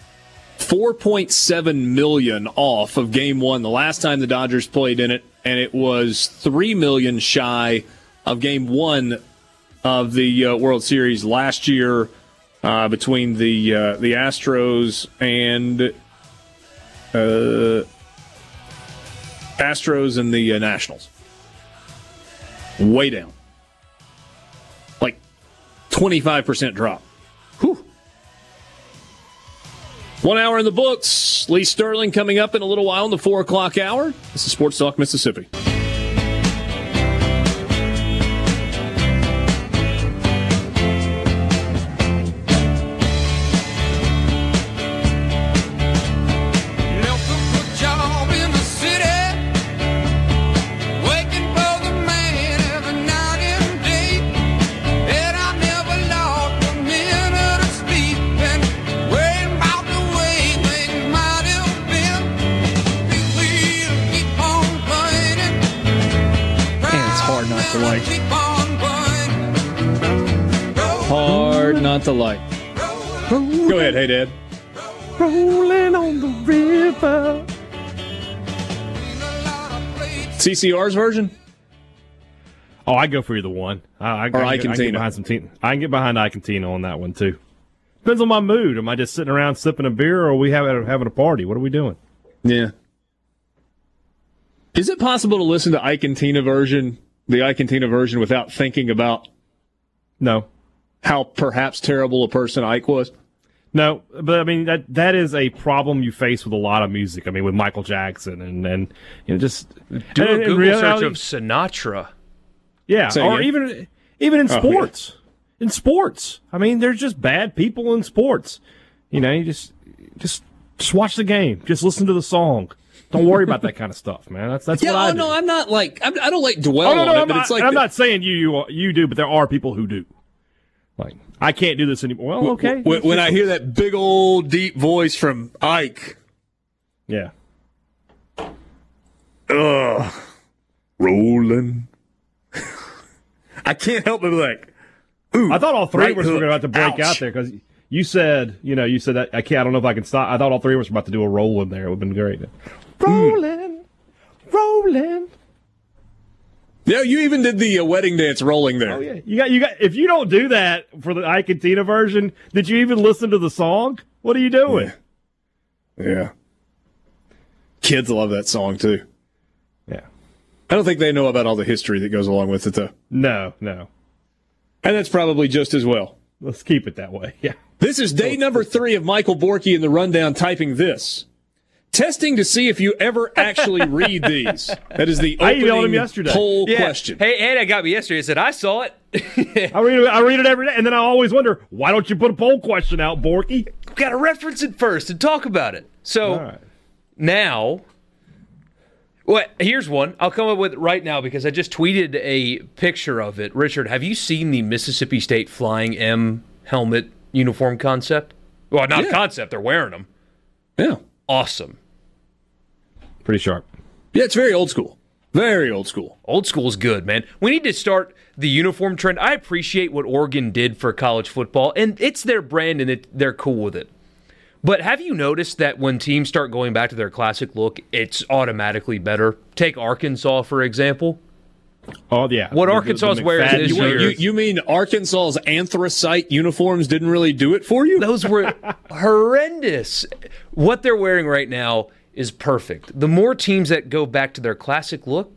4.7 million off of game one the last time the Dodgers played in it, and it was 3 million shy of game one of the uh, World Series last year uh, between the uh, the Astros and uh, Astros and the uh, Nationals. Way down, 25% drop. Whew. One hour in the books. Lee Sterling coming up in a little while in the four o'clock hour. This is Sports Talk Mississippi. Hey Dad. Rolling on the river. CCR's version? Oh, I go for either one. I, I, or I, I, can get behind some teen, I can get behind Ike on that one too. Depends on my mood. Am I just sitting around sipping a beer, or are we having having a party? What are we doing? Yeah. Is it possible to listen to Ike version, the Ike version, without thinking about no how perhaps terrible a person Ike was? No, but I mean that that is a problem you face with a lot of music. I mean, with Michael Jackson and and you know just do a Google reality, search of Sinatra. Yeah, Say or again? even even in oh, sports. Yeah. In sports, I mean, there's just bad people in sports. You know, you just just just watch the game. Just listen to the song. Don't worry about that kind of stuff, man. That's that's yeah, what I oh, do. no, I'm not like I'm, I do not like dwell oh, no, no, on it, I'm but not, it's like I'm not saying you you you do, but there are people who do. Like I can't do this anymore. Well, okay. When, when I hear that big old deep voice from Ike, yeah. Ugh, rolling. I can't help but be like, ooh. I thought all three right of us were about to break ouch. out there because you said, you know, you said that I can't. I don't know if I can stop. I thought all three of us were about to do a roll in there. It would have been great. Rolling, mm. rolling. Yeah, you even did the uh, wedding dance rolling there. Oh yeah, you got you got. If you don't do that for the Ike and Tina version, did you even listen to the song? What are you doing? Yeah. yeah. Kids love that song too. Yeah. I don't think they know about all the history that goes along with it though. No, no. And that's probably just as well. Let's keep it that way. Yeah. This is day number three of Michael Borky in the rundown typing this testing to see if you ever actually read these. That is the opening him yesterday. poll yeah. question. Hey, Anna got me yesterday. I said I saw it. I read it. I read it every day, and then I always wonder why don't you put a poll question out, Borky? Got to reference it first and talk about it. So right. now, well, here's one. I'll come up with it right now because I just tweeted a picture of it. Richard, have you seen the Mississippi State Flying M helmet uniform concept? Well, not yeah. concept. They're wearing them. Yeah awesome. Pretty sharp. Yeah, it's very old school. Very old school. Old school is good, man. We need to start the uniform trend. I appreciate what Oregon did for college football, and it's their brand, and it, they're cool with it. But have you noticed that when teams start going back to their classic look, it's automatically better? Take Arkansas, for example. Oh yeah, what Arkansas is wearing this you, year. You, you, mean Arkansas's anthracite uniforms didn't really do it for you? Those were horrendous. What they're wearing right now is perfect. The more teams that go back to their classic look,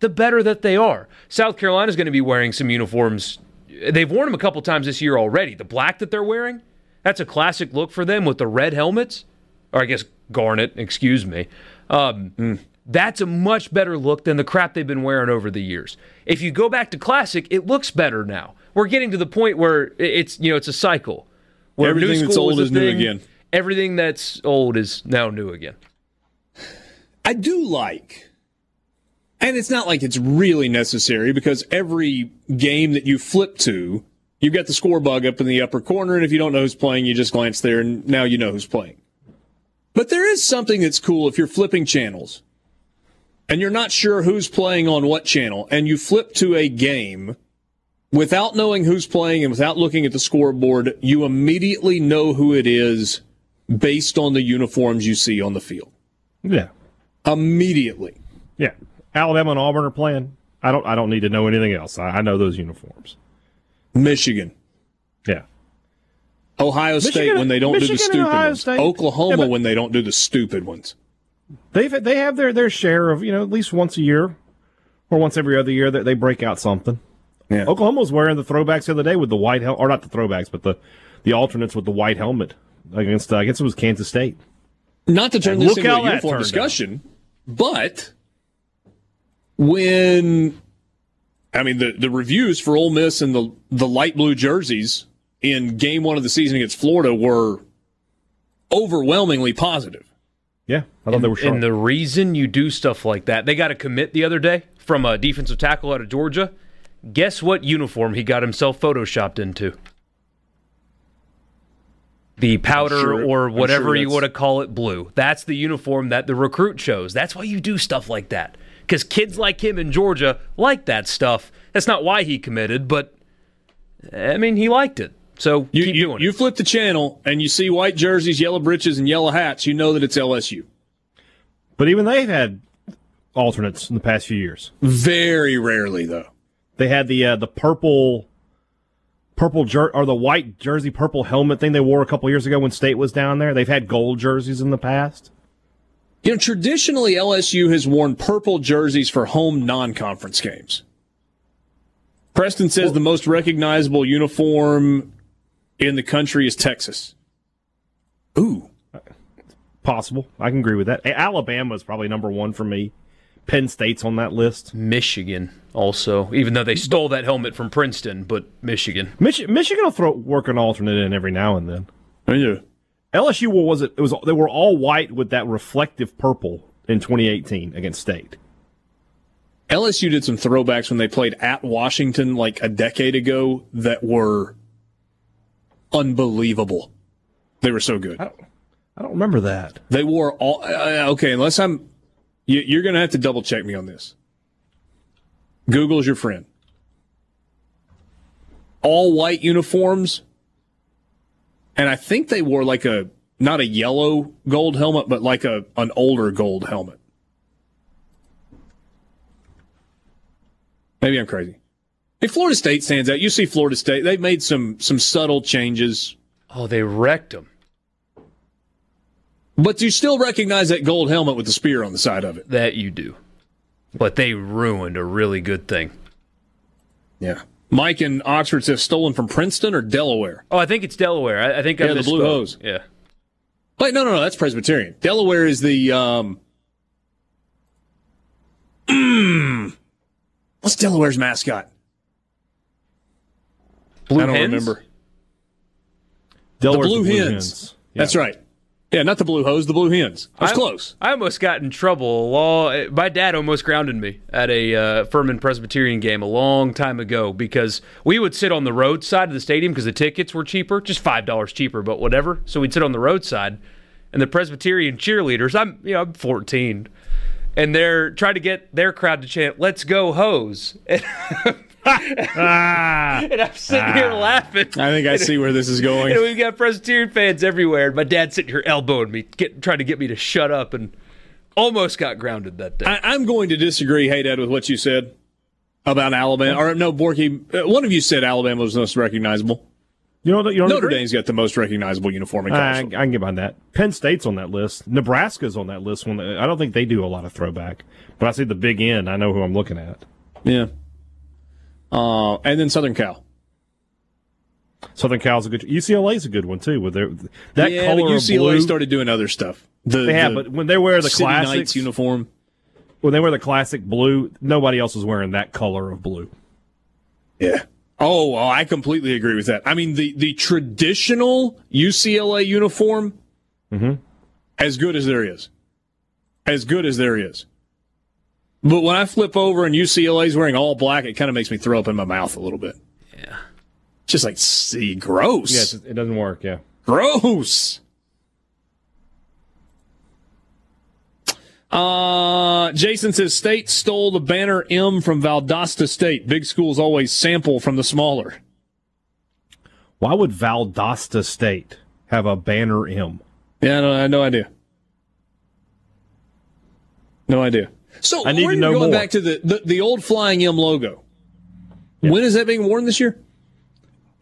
the better that they are. South Carolina's going to be wearing some uniforms. They've worn them a couple times this year already. The black that they're wearing, that's a classic look for them with the red helmets, or I guess garnet. Excuse me. Um, mm. That's a much better look than the crap they've been wearing over the years. If you go back to classic, it looks better now. We're getting to the point where it's you know it's a cycle. Where everything that's old is thing, new again. Everything that's old is now new again. I do like, and it's not like it's really necessary because every game that you flip to, you've got the score bug up in the upper corner, and if you don't know who's playing, you just glance there, and now you know who's playing. But there is something that's cool if you're flipping channels and you're not sure who's playing on what channel, and you flip to a game without knowing who's playing and without looking at the scoreboard, you immediately know who it is based on the uniforms you see on the field. Yeah. Immediately. Yeah. Alabama and Auburn are playing. I don't I don't need to know anything else. I, I know those uniforms. Michigan. Yeah. Ohio Michigan, State when they don't Michigan do the stupid ones. State. Oklahoma yeah, but, when they don't do the stupid ones they've they have their their share of you know at least once a year or once every other year that they break out something. Yeah. Oklahoma was wearing the throwbacks the other day with the white helmet, or not the throwbacks, but the the alternates with the white helmet against uh, I guess it was Kansas State. Not to turn and this into a uniform discussion, out. but when I mean the the reviews for Ole Miss and the the light blue jerseys in game one of the season against Florida were overwhelmingly positive. Yeah, I thought they were sharp. And the reason you do stuff like that, they got a commit the other day from a defensive tackle out of Georgia. Guess what uniform he got himself photoshopped into? The powder sure, or whatever sure you want to call it, blue. That's the uniform that the recruit chose. That's why you do stuff like that. Because kids like him in Georgia like that stuff. That's not why he committed, but I mean, he liked it. So you, keep you, doing you it. flip the channel and you see white jerseys, yellow breeches, and yellow hats. You know that it's LSU. But even they've had alternates in the past few years. Very rarely, though. They had the uh, the purple, purple jer- or the white jersey, purple helmet thing they wore a couple years ago when State was down there. They've had gold jerseys in the past. You know, traditionally LSU has worn purple jerseys for home non-conference games. Preston says the most recognizable uniform in the country is Texas. Ooh. Possible, I can agree with that. Alabama is probably number one for me. Penn State's on that list. Michigan also, even though they stole that helmet from Princeton, but Michigan. Mich- Michigan will throw work an alternate in every now and then. I do. LSU what was it? It was they were all white with that reflective purple in 2018 against State. LSU did some throwbacks when they played at Washington like a decade ago that were unbelievable. They were so good. I don't, I don't remember that. They wore all. Uh, okay, unless I'm. You, you're going to have to double check me on this. Google's your friend. All white uniforms. And I think they wore like a, not a yellow gold helmet, but like a, an older gold helmet. Maybe I'm crazy. Hey, Florida State stands out. You see Florida State, they've made some, some subtle changes. Oh, they wrecked them. But you still recognize that gold helmet with the spear on the side of it. That you do. But they ruined a really good thing. Yeah. Mike and Oxford have stolen from Princeton or Delaware. Oh, I think it's Delaware. I, I think Yeah, I the Blue. Hose. Yeah. Wait, no, no, no. That's Presbyterian. Delaware is the. Um, mm, what's Delaware's mascot? Blue I don't Hens? remember. Delaware's Blue Hens. Yeah. That's right. Yeah, not the Blue Hose, the Blue Hens. I was I- close. I almost got in trouble. Law. My dad almost grounded me at a uh, Furman Presbyterian game a long time ago because we would sit on the roadside of the stadium because the tickets were cheaper, just five dollars cheaper, but whatever. So we'd sit on the roadside, and the Presbyterian cheerleaders. I'm you know I'm 14, and they're trying to get their crowd to chant "Let's go hose," and, Ah, and I'm sitting here laughing. I think I see where this is And going. we've got Presbyterian fans everywhere. And my dad's sitting here elbowing me, get, trying to get me to shut up, and almost got grounded that day. I, I'm going to disagree, hey, Dad, with what you said about Alabama. Or no, Borky, uh, one of you said Alabama was most recognizable. you know you don't Notre agree? Dame's got the most recognizable uniform in I, college I football. can get behind that. Penn State's on that list. Nebraska's on that list. When I don't think they do a lot of throwback, but I see the Big N. I know who I'm looking at. Yeah. Uh, and then Southern Cal. Southern Cal's a good. UCLA's a good one too. With their that yeah, color but UCLA blue. started doing other stuff. The, they have, the but when they wear the City Knights uniform. when they wear the classic blue, nobody else is wearing that color of blue. Yeah. Oh, well, I completely agree with that. I mean, the, the traditional UCLA uniform, as good as there is. As good as there is. But when I flip over and UCLA's wearing all black, it kind of makes me throw up in my mouth a little bit. Yeah. Just like, see, gross. Yes, it doesn't work. Yeah. Gross. Uh, Jason says State stole the banner M from Valdosta State. Big schools always sample from the smaller. Why would Valdosta State have a banner M? Yeah, no, I had no idea. No idea. So I need we're to know going more. back to the, the, the old Flying M logo. When is that being worn this year?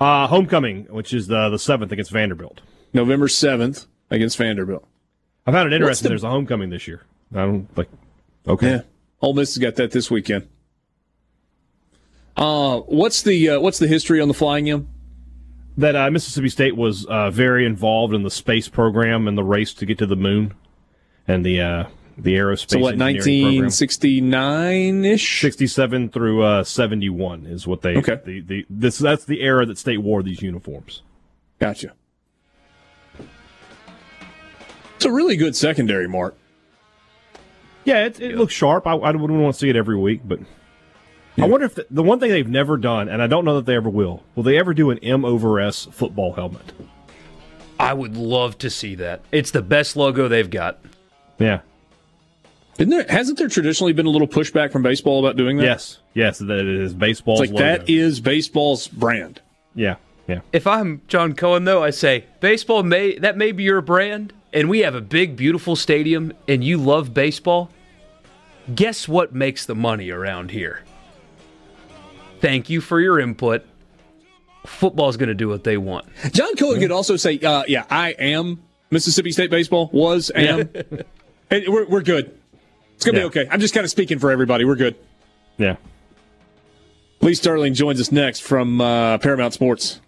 Uh, homecoming, which is the the seventh against Vanderbilt. November 7th against Vanderbilt. I found it interesting. the- There's a homecoming this year. I don't like. Okay. Yeah. Ole Miss has got that this weekend. Uh, what's the uh, what's the history on the Flying M? That uh, Mississippi State was uh, very involved in the space program and the race to get to the moon, and the uh, the aerospace. So what, 1969 ish? 67 through uh, 71 is what they Okay. the, the this that's the era that state wore these uniforms. Gotcha. It's a really good secondary, Mark. Yeah, it, it looks sharp. I, I wouldn't want to see it every week, but I wonder if the, the one thing they've never done, and I don't know that they ever will, will they ever do an M over S football helmet? I would love to see that. It's the best logo they've got. Yeah. Isn't there? Hasn't there traditionally been a little pushback from baseball about doing that? Yes. Yes. That it is baseball's It's like logo. that is baseball's brand. yeah. Yeah. If I'm John Cohen, though, I say baseball may that may be your brand, and we have a big, beautiful stadium, and you love baseball. Guess what makes the money around here? Thank you for your input. Football's going to do what they want. John Cohen could also say, uh, "Yeah, I am Mississippi State baseball. Was am, and we're we're good. It's gonna yeah. be okay. I'm just kind of speaking for everybody. We're good. Yeah. Lee Sterling joins us next from uh, Paramount Sports.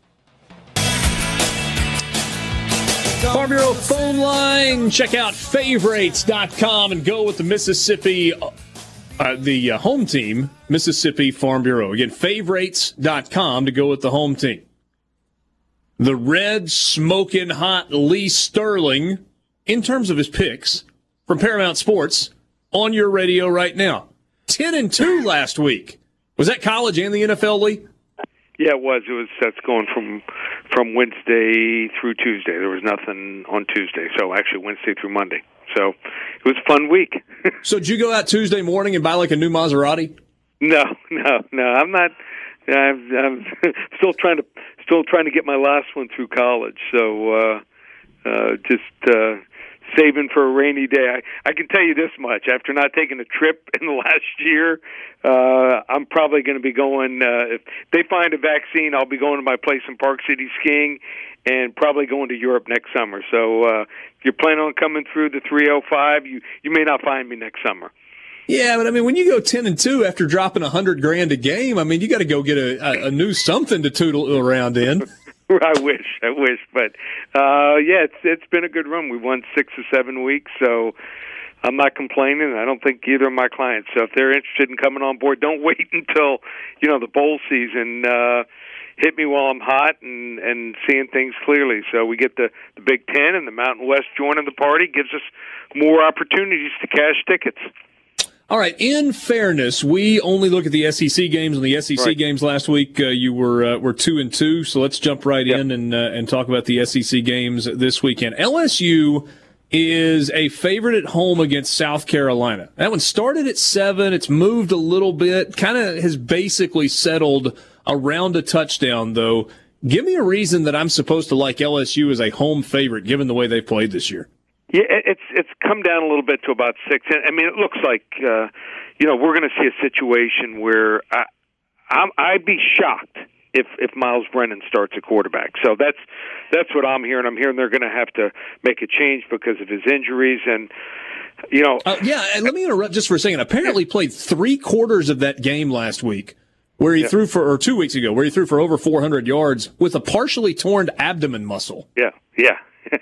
Farm Bureau phone line. Check out favorites.com and go with the Mississippi, uh, the uh, home team, Mississippi Farm Bureau. Again, favorites.com to go with the home team. The red smoking hot Lee Sterling, in terms of his picks from Paramount Sports, on your radio right now. 10 and 2 last week. Was that college and the NFL, Lee? Yeah, it was. It was. That's going from from Wednesday through Tuesday. There was nothing on Tuesday, so actually Wednesday through Monday. So it was a fun week. so did you go out Tuesday morning and buy like a new Maserati? No, no, no. I'm not. I'm, I'm still trying to still trying to get my last one through college. So uh, uh, just uh, saving for a rainy day. I, I can tell you this much: after not taking a trip in the last year, uh, I'm probably going to be going. Uh, if they find a vaccine, I'll be going to my place in Park City skiing, and probably going to Europe next summer. So uh, if you're planning on coming through the 305, you you may not find me next summer. Yeah, but I mean, when you go ten and two after dropping a hundred grand a game, I mean, you got to go get a, a, a new something to tootle around in. I wish, I wish, but uh yeah, it's it's been a good run. We won six or seven weeks, so I'm not complaining. I don't think either of my clients. So if they're interested in coming on board, don't wait until you know the bowl season. Uh, hit me while I'm hot and and seeing things clearly. So we get the the Big Ten and the Mountain West joining the party gives us more opportunities to cash tickets. All right. In fairness, we only look at the SEC games. and the SEC right. games last week, uh, you were uh, were two and two. So let's jump right yep. in and uh, and talk about the SEC games this weekend. LSU is a favorite at home against South Carolina. That one started at seven. It's moved a little bit. Kind of has basically settled around a touchdown, though. Give me a reason that I'm supposed to like LSU as a home favorite, given the way they played this year. Yeah, it's it's come down a little bit to about six. I mean, it looks like uh, you know we're going to see a situation where I, I'm, I'd be shocked if if Myles Brennan starts a quarterback. So that's that's what I'm hearing. I'm hearing they're going to have to make a change because of his injuries and. You know, uh, yeah. And let me interrupt just for a second. Apparently, played three quarters of that game last week, where he yeah. threw for, or two weeks ago, where he threw for over 400 yards with a partially torn abdomen muscle. Yeah, yeah.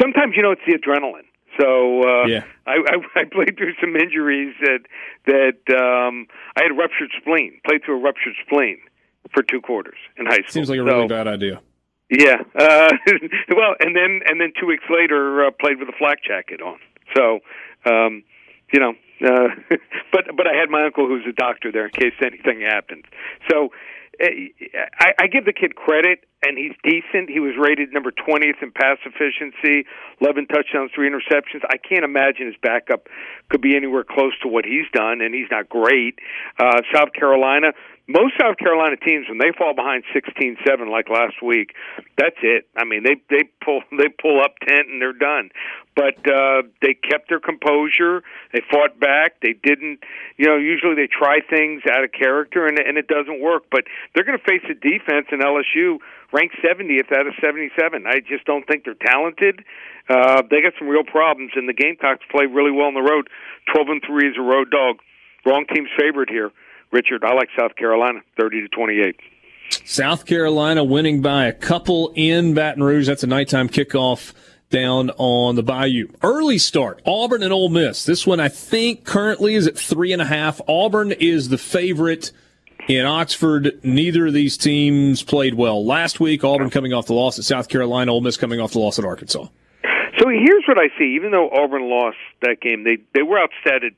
Sometimes you know it's the adrenaline. So uh, yeah. I, I, I played through some injuries that that um, I had a ruptured spleen. Played through a ruptured spleen for two quarters in high school. Seems like a really bad idea. Yeah. Uh, well, and then and then two weeks later, uh, played with a flak jacket on. So, um, you know, uh, but but I had my uncle who's a doctor there in case anything happens. So I, I give the kid credit, and he's decent. He was rated number 20th in pass efficiency, 11 touchdowns, three interceptions. I can't imagine his backup could be anywhere close to what he's done, and he's not great. Uh, South Carolina, most South Carolina teams when they fall behind 16-7 like last week, that's it. I mean, they they pull they pull up tent and they're done. But uh they kept their composure. They fought back. They didn't, you know, usually they try things out of character and and it doesn't work, but they're going to face a defense in LSU ranked 70th out of 77. I just don't think they're talented. Uh they got some real problems and the Gamecocks play really well on the road. 12 and 3 is a road dog. Wrong team's favorite here. Richard, I like South Carolina, 30 to 28. South Carolina winning by a couple in Baton Rouge. That's a nighttime kickoff down on the Bayou. Early start, Auburn and Ole Miss. This one, I think, currently is at three and a half. Auburn is the favorite in Oxford. Neither of these teams played well last week. Auburn coming off the loss at South Carolina, Ole Miss coming off the loss at Arkansas. So here's what I see. Even though Auburn lost that game, they they were outstated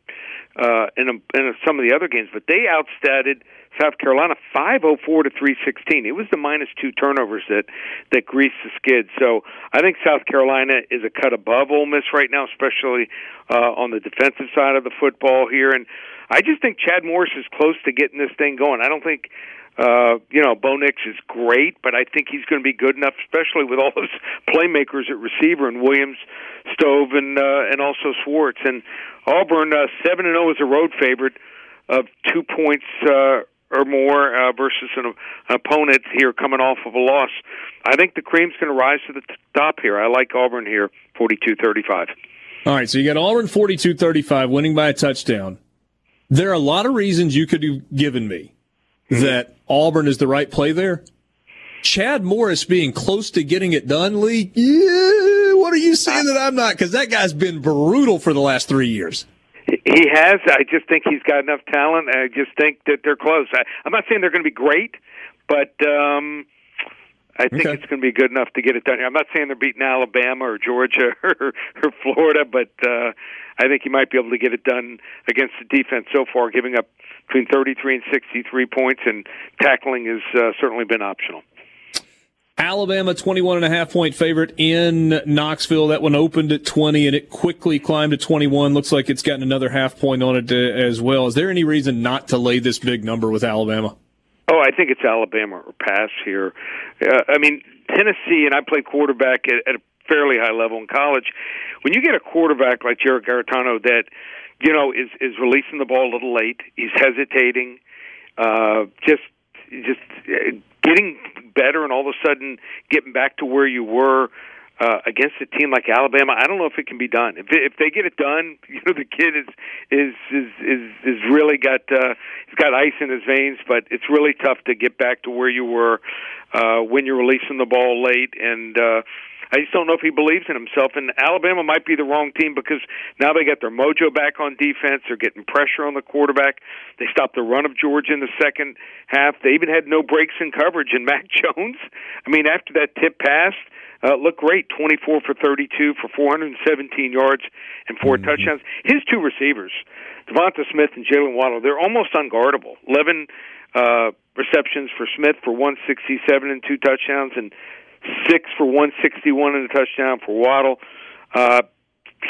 uh, in, a, in some of the other games, but they outstated South Carolina 504 to 316. It was the minus two turnovers that that greased the skid. So I think South Carolina is a cut above Ole Miss right now, especially uh, on the defensive side of the football here. And I just think Chad Morris is close to getting this thing going. I don't think Uh, you know, Bo Nix is great, but I think he's going to be good enough, especially with all those playmakers at receiver and Williams, Stove, and uh, and also Schwartz. And Auburn uh, seven and zero is a road favorite of two points. Uh, or more uh, versus an, an opponent here coming off of a loss. I think the cream's going to rise to the top here. I like Auburn here, 42-35. All right, so you got Auburn 42-35 winning by a touchdown. There are a lot of reasons you could have given me that Auburn is the right play there. Chad Morris being close to getting it done, Lee. Yeah, what are you saying that I'm not? Because that guy's been brutal for the last three years. He has. I just think he's got enough talent. I just think that they're close. I, I'm not saying they're going to be great, but um, I think okay. it's going to be good enough to get it done. Here. I'm not saying they're beating Alabama or Georgia or, or Florida, but uh, I think he might be able to get it done against the defense so far, giving up between 33 and 63 points, and tackling has uh, certainly been optional. Alabama 21 and a half point favorite in Knoxville. That one opened at 20 and it quickly climbed to 21. Looks like it's gotten another half point on it uh, as well. Is there any reason not to lay this big number with Alabama? Oh, I think it's Alabama or pass here. Uh, I mean, Tennessee, and I played quarterback at, at a fairly high level in college. When you get a quarterback like Jarrett Guarantano that, you know, is is releasing the ball a little late, he's hesitating, uh, just just uh, getting better, and all of a sudden getting back to where you were uh, against a team like Alabama, I don't know if it can be done. If if they get it done, you know the kid is is is is, is really got uh, he's got ice in his veins, but it's really tough to get back to where you were uh, when you're releasing the ball late and. uh I just don't know if he believes in himself. And Alabama might be the wrong team because now they got their mojo back on defense. They're getting pressure on the quarterback. They stopped the run of Georgia in the second half. They even had no breaks in coverage. And Mac Jones, I mean, after that tip pass, uh, looked great 24 for 32 for 417 yards and 4 mm-hmm. touchdowns. His two receivers, Devonta Smith and Jaylen Waddle, they're almost unguardable. 11 uh, receptions for Smith for 167 and two touchdowns, and six for 161 and a touchdown for Waddle. Uh,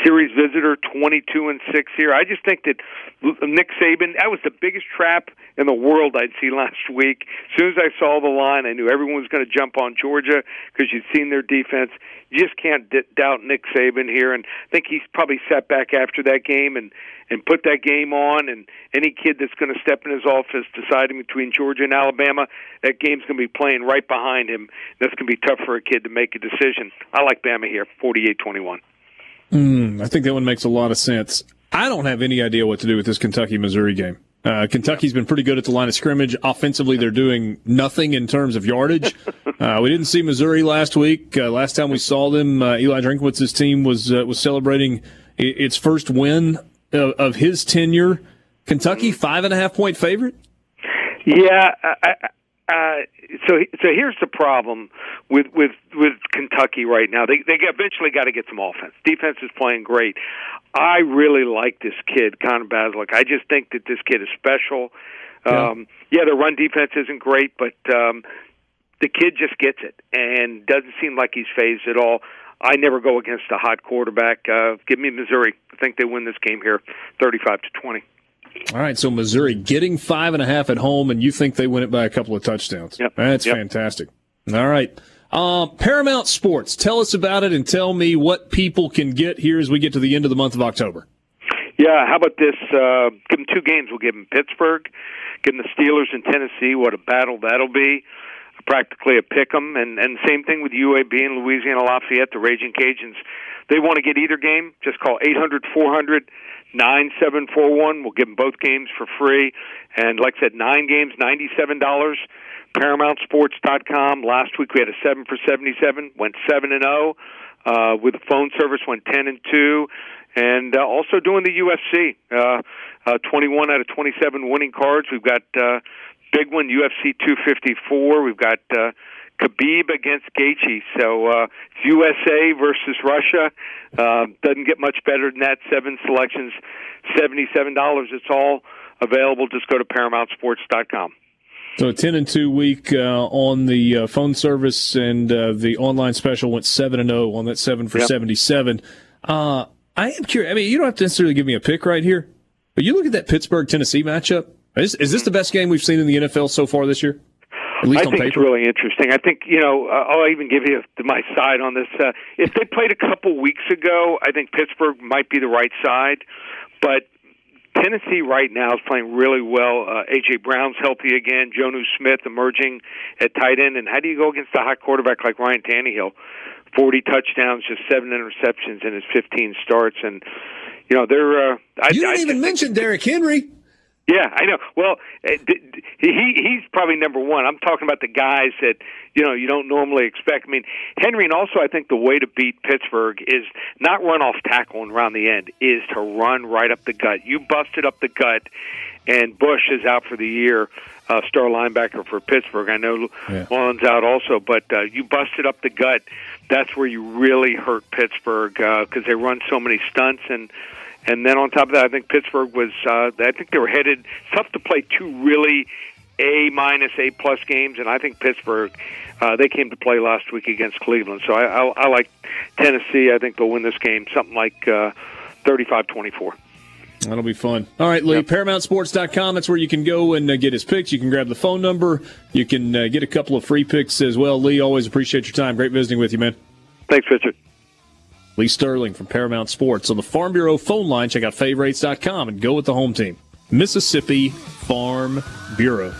series visitor 22 and 6 here. I just think that Nick Saban, that was the biggest trap in the world I'd see last week. As soon as I saw the line, I knew everyone was going to jump on Georgia because you'd seen their defense. You just can't d- doubt Nick Saban here, and I think he's probably sat back after that game and and put that game on. And any kid that's going to step in his office deciding between Georgia and Alabama, that game's going to be playing right behind him. That's going to be tough for a kid to make a decision. I like Bama here, forty-eight twenty-one. Mm, I think that one makes a lot of sense. I don't have any idea what to do with this Kentucky Missouri game. Uh, Kentucky's been pretty good at the line of scrimmage. Offensively, they're doing nothing in terms of yardage. Uh, we didn't see Missouri last week. Uh, last time we saw them, uh, Eli Drinkwitz's team was uh, was celebrating its first win of, of, his tenure. Kentucky five and a half point favorite. Yeah, I, uh, so so here's the problem with with with Kentucky right now. They they eventually got to get some offense. Defense is playing great. I really like this kid, Connor Bazelak. I just think that this kid is special. Yeah. Um, yeah, the run defense isn't great, but um, the kid just gets it and doesn't seem like he's phased at all. I never go against a hot quarterback. Uh, give me Missouri. I think they win this game here, thirty-five to twenty. All right, so Missouri getting five and a half at home, and you think they win it by a couple of touchdowns. Yep. That's yep. fantastic. All right. Uh, Paramount Sports, tell us about it and tell me what people can get here as we get to the end of the month of October. Yeah, how about this? Uh, give them two games. We'll give them Pittsburgh, give them the Steelers in Tennessee. What a battle that'll be! Practically a pick 'em, and and same thing with UAB and Louisiana Lafayette, the Raging Cajuns. They want to get either game. Just call eight hundred four hundred 9741. We'll give them both games for free. And like I said, nine games, $97. ParamountSports.com. Last week we had a 7 for 77, went 7 and 0. Uh, with the phone service, went 10 and 2. And uh, also doing the UFC. Uh, uh, 21 out of 27 winning cards. We've got uh, big one, UFC 254. We've got. Uh, Khabib against Gaethje. So uh, it's USA versus Russia. Uh, doesn't get much better than that. Seven selections, seventy-seven dollars. It's all available. Just go to ParamountSports.com. So a ten and two week uh, on the uh, phone service, and uh, the online special went seven and zero oh on that seven for yep. seventy-seven. Uh, I am curious. I mean, you don't have to necessarily give me a pick right here, but you look at that Pittsburgh Tennessee matchup. Is, is this the best game we've seen in the NFL so far this year? I think paper. it's really interesting. I think you know uh, I'll even give you my side on this. Uh, if they played a couple weeks ago, I think Pittsburgh might be the right side, but Tennessee right now is playing really well. Uh, AJ Brown's healthy again. Jonnu Smith emerging at tight end. And how do you go against a hot quarterback like Ryan Tannehill? Forty touchdowns, just seven interceptions in his fifteen starts, and you know they're. Uh, I, you didn't I even mention Derrick Henry. Yeah, I know. Well, eh, he he's probably number one. I'm talking about the guys that you know you don't normally expect. I mean, Henry, and also I think the way to beat Pittsburgh is not run off tackle and around the end, is to run right up the gut. You busted up the gut, and Bush is out for the year. Uh, star linebacker for Pittsburgh. I know yeah. Mullen's out also, but uh, you busted up the gut. That's where you really hurt Pittsburgh because uh, they run so many stunts and and then on top of that, I think Pittsburgh was. Uh, I think they were headed. Tough to play two really A minus A plus games, and I think Pittsburgh. Uh, they came to play last week against Cleveland, so I, I, I like Tennessee. I think they'll win this game, something like uh, 35-24. That'll be fun. All right, Lee, yep. ParamountSports.com. That's where you can go and uh, get his picks. You can grab the phone number. You can uh, get a couple of free picks as well. Lee, always appreciate your time. Great visiting with you, man. Thanks, Richard. Lee Sterling from Paramount Sports. On the Farm Bureau phone line, check out favorites.com and go with the home team. Mississippi Farm Bureau.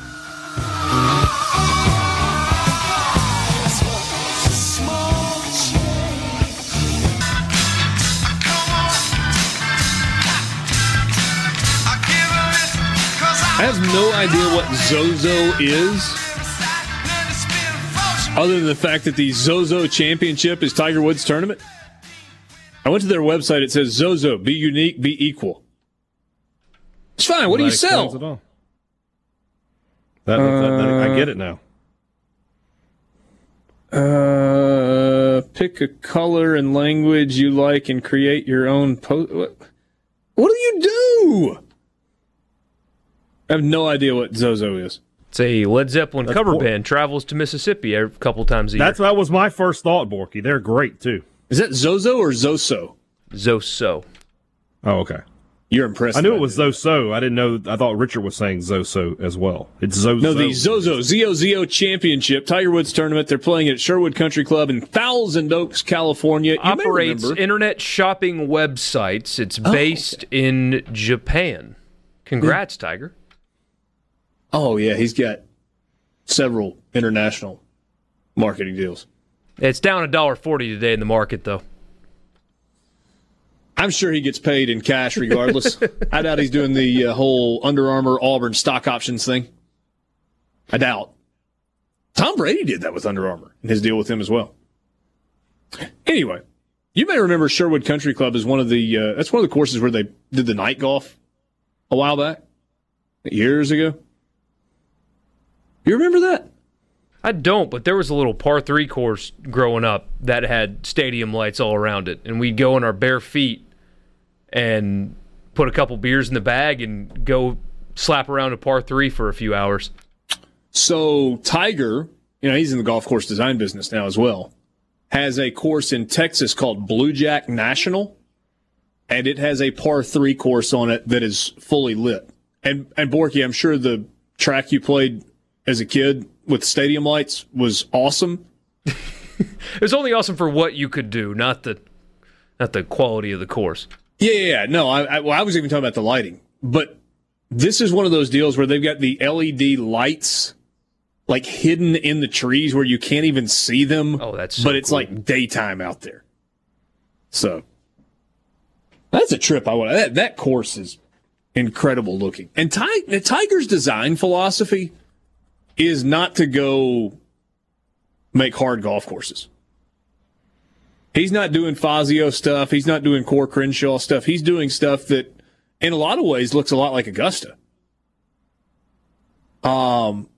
I have no idea what Zozo is. Other than the fact that the Zozo Championship is Tiger Woods' tournament. I went to their website. It says Zozo, be unique, be equal. It's fine. What do you sell? That, that, that, I get it now. Uh, pick a color and language you like and create your own post. What, what do you do? I have no idea what Zozo is. It's a Led Zeppelin That's cover band. Travels to Mississippi a couple times a year. That's that was my first thought, Borky. They're great too. Is that Zozo or Zoso? Zoso. Oh, okay. You're impressed. I knew it was Zoso. I didn't know. I thought Richard was saying Zoso as well. It's Zozo. No, the Zozo ZOZO Championship Tiger Woods tournament. They're playing at Sherwood Country Club in Thousand Oaks, California. You Operates internet shopping websites. It's oh, based okay. in Japan. Congrats, yeah. Tiger. Oh yeah, he's got several international marketing deals. It's down a dollar forty today in the market, though. I'm sure he gets paid in cash regardless. I doubt he's doing the uh, whole Under Armour Auburn stock options thing. I doubt. Tom Brady did that with Under Armour and his deal with him as well. Anyway, you may remember Sherwood Country Club is one of the uh, that's one of the courses where they did the night golf a while back, years ago. You remember that? I don't, but there was a little par three course growing up that had stadium lights all around it, and we'd go in our bare feet and put a couple beers in the bag and go slap around a par three for a few hours. So Tiger, you know, he's in the golf course design business now as well, has a course in Texas called Bluejack National, and it has a par three course on it that is fully lit. And and Borky, I'm sure the track you played as a kid with stadium lights was awesome. it was only awesome for what you could do, not the not the quality of the course. Yeah, yeah, yeah. no, I, I, well, I was even talking about the lighting, but this is one of those deals where they've got the LED lights like hidden in the trees where you can't even see them. Oh, that's so but it's cool. like daytime out there. So that's a trip. I want that. That course is incredible looking, and Ty, Tiger's design philosophy is not to go make hard golf courses. He's not doing Fazio stuff. He's not doing Coore Crenshaw stuff. He's doing stuff that, in a lot of ways, looks a lot like Augusta. Um,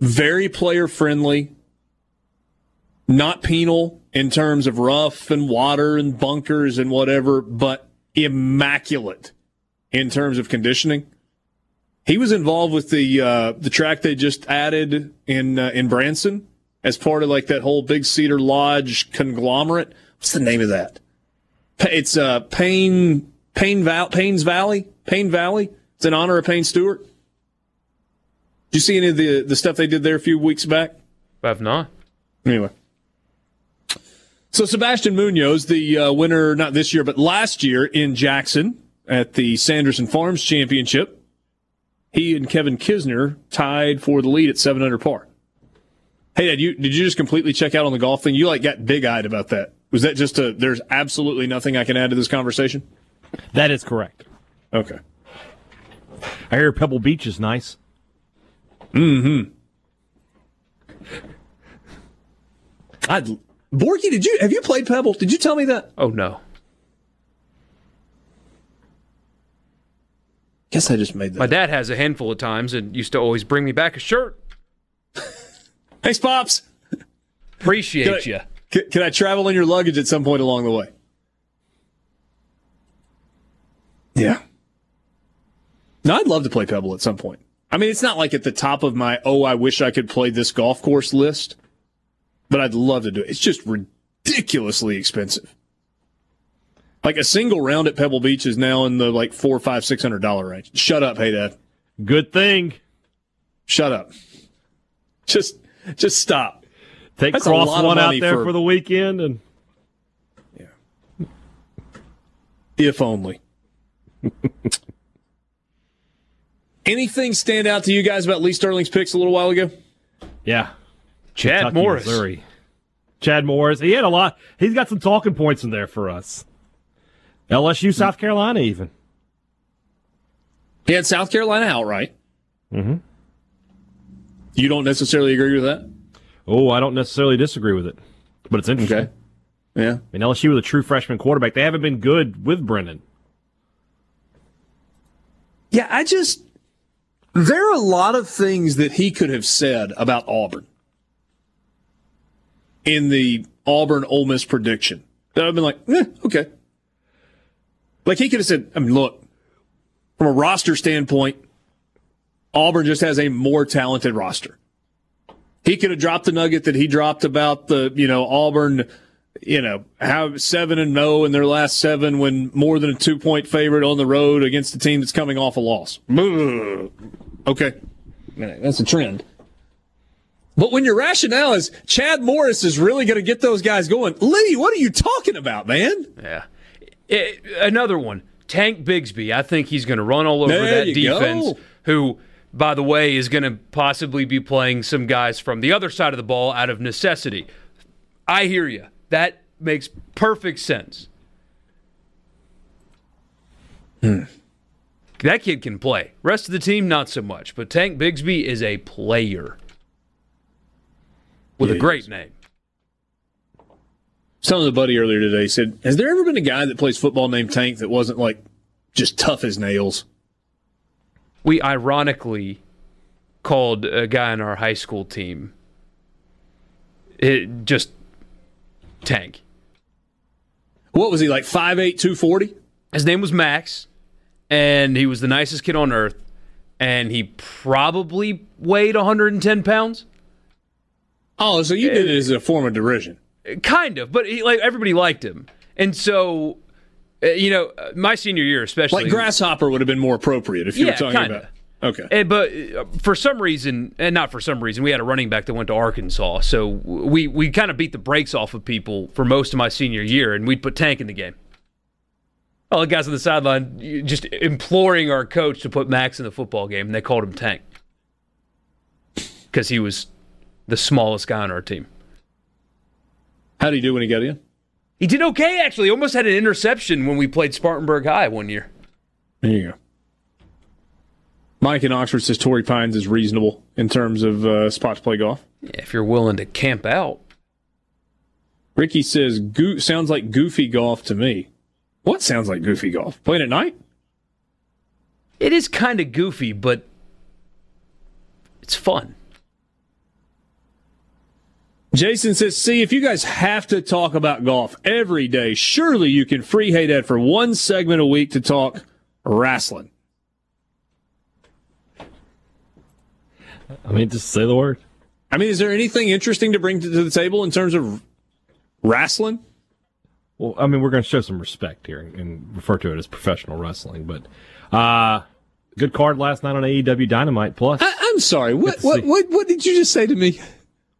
very player friendly, not penal in terms of rough and water and bunkers and whatever, but immaculate in terms of conditioning. He was involved with the uh, the track they just added in uh, in Branson as part of like that whole Big Cedar Lodge conglomerate. What's the name of that? It's uh, Payne Payne Val- Payne's Valley Payne Valley. It's in honor of Payne Stewart. Did you see any of the the stuff they did there a few weeks back? I have not. Anyway. So Sebastian Munoz, the uh, winner not this year but last year in Jackson at the Sanderson Farms Championship, he and Kevin Kisner tied for the lead at seven under par. Hey, Dad, you did you just completely check out on the golf thing? You like got big eyed about that. Was that just a? There's absolutely nothing I can add to this conversation. That is correct. Okay. I hear Pebble Beach is nice. Mm-hmm. I'd Borky, did you have you played Pebble? Did you tell me that? Oh no. Guess I just made that. My dad has a handful of times and used to always bring me back a shirt. Thanks, pops. Appreciate you. Can, can I travel in your luggage at some point along the way? Yeah. No, I'd love to play Pebble at some point. I mean, it's not like at the top of my, oh, I wish I could play this golf course list, but I'd love to do it. It's just ridiculously expensive. Like a single round at Pebble Beach is now in the like four, five, six hundred dollar range. Shut up, hey dad. Good thing. Shut up. Just, just stop. Take That's cross one out there for- for the weekend, and Yeah. If only. Anything stand out to you guys about Lee Sterling's picks a little while ago? yeah, Chad Kentucky, Morris. Missouri. Chad Morris. He had a lot. He's got some talking points in there for us. LSU, South Carolina, even. He had South Carolina outright. Mm-hmm. You don't necessarily agree with that? Oh, I don't necessarily disagree with it, but it's interesting. Okay. Yeah. I mean, LSU with a true freshman quarterback, they haven't been good with Brennan. Yeah, I just. There are a lot of things that he could have said about Auburn in the Auburn Ole Miss prediction. That I've been like, eh, okay. Like he could have said, I mean, look, from a roster standpoint, Auburn just has a more talented roster. He could have dropped the nugget that he dropped about the, you know, Auburn, you know, have seven and no in their last seven when more than a two point favorite on the road against a team that's coming off a loss. Okay. That's a trend. But when your rationale is Chad Morris is really going to get those guys going, Lee, what are you talking about, man? Yeah. It, another one, Tank Bigsby. I think he's going to run all over There that defense. go. Who, by the way, is going to possibly be playing some guys from the other side of the ball out of necessity. I hear you. That makes perfect sense. Hmm. That kid can play. Rest of the team, not so much. But Tank Bigsby is a player with Yeah, a great is. Name. Telling a buddy earlier today, said, Has there ever been a guy that plays football named Tank that wasn't like just tough as nails? we ironically called a guy on our high school team it just tank What was he like, 5'8, 240? his name was max and he was the nicest kid on earth and he probably weighed 110 pounds Oh, so you did it eh. as a form of derision. Kind of but he, like everybody liked him and so uh, you know uh, my senior year especially Like Grasshopper would have been more appropriate if you Yeah, were talking kinda. about. Okay. And, but uh, for some reason, and not for some reason, we had a running back that went to Arkansas. So we, we kind of beat the brakes off of people for most of my senior year, and we'd put Tank in the game. All the guys on the sideline just imploring our coach to put Max in the football game, and they called him Tank because he was the smallest guy on our team. How did he do when he got in? He did okay, actually. Almost had an interception when we played Spartanburg High one year. There you go. Mike in Oxford says Torrey Pines is reasonable in terms of uh, spot to play golf. Yeah, if you're willing to camp out. Ricky says Go- sounds like goofy golf to me. What sounds like goofy golf? Playing at night? It is kind of goofy, but it's fun. Jason says, see, if you guys have to talk about golf every day, surely you can free Hey Dad for one segment a week to talk wrestling. I mean, just say the word. I mean, is there anything interesting to bring to, the table in terms of wrestling? Well, I mean, we're going to show some respect here and, refer to it as professional wrestling. But uh, good card last night on AEW Dynamite Plus. I, I'm sorry. What what, what what did you just say to me?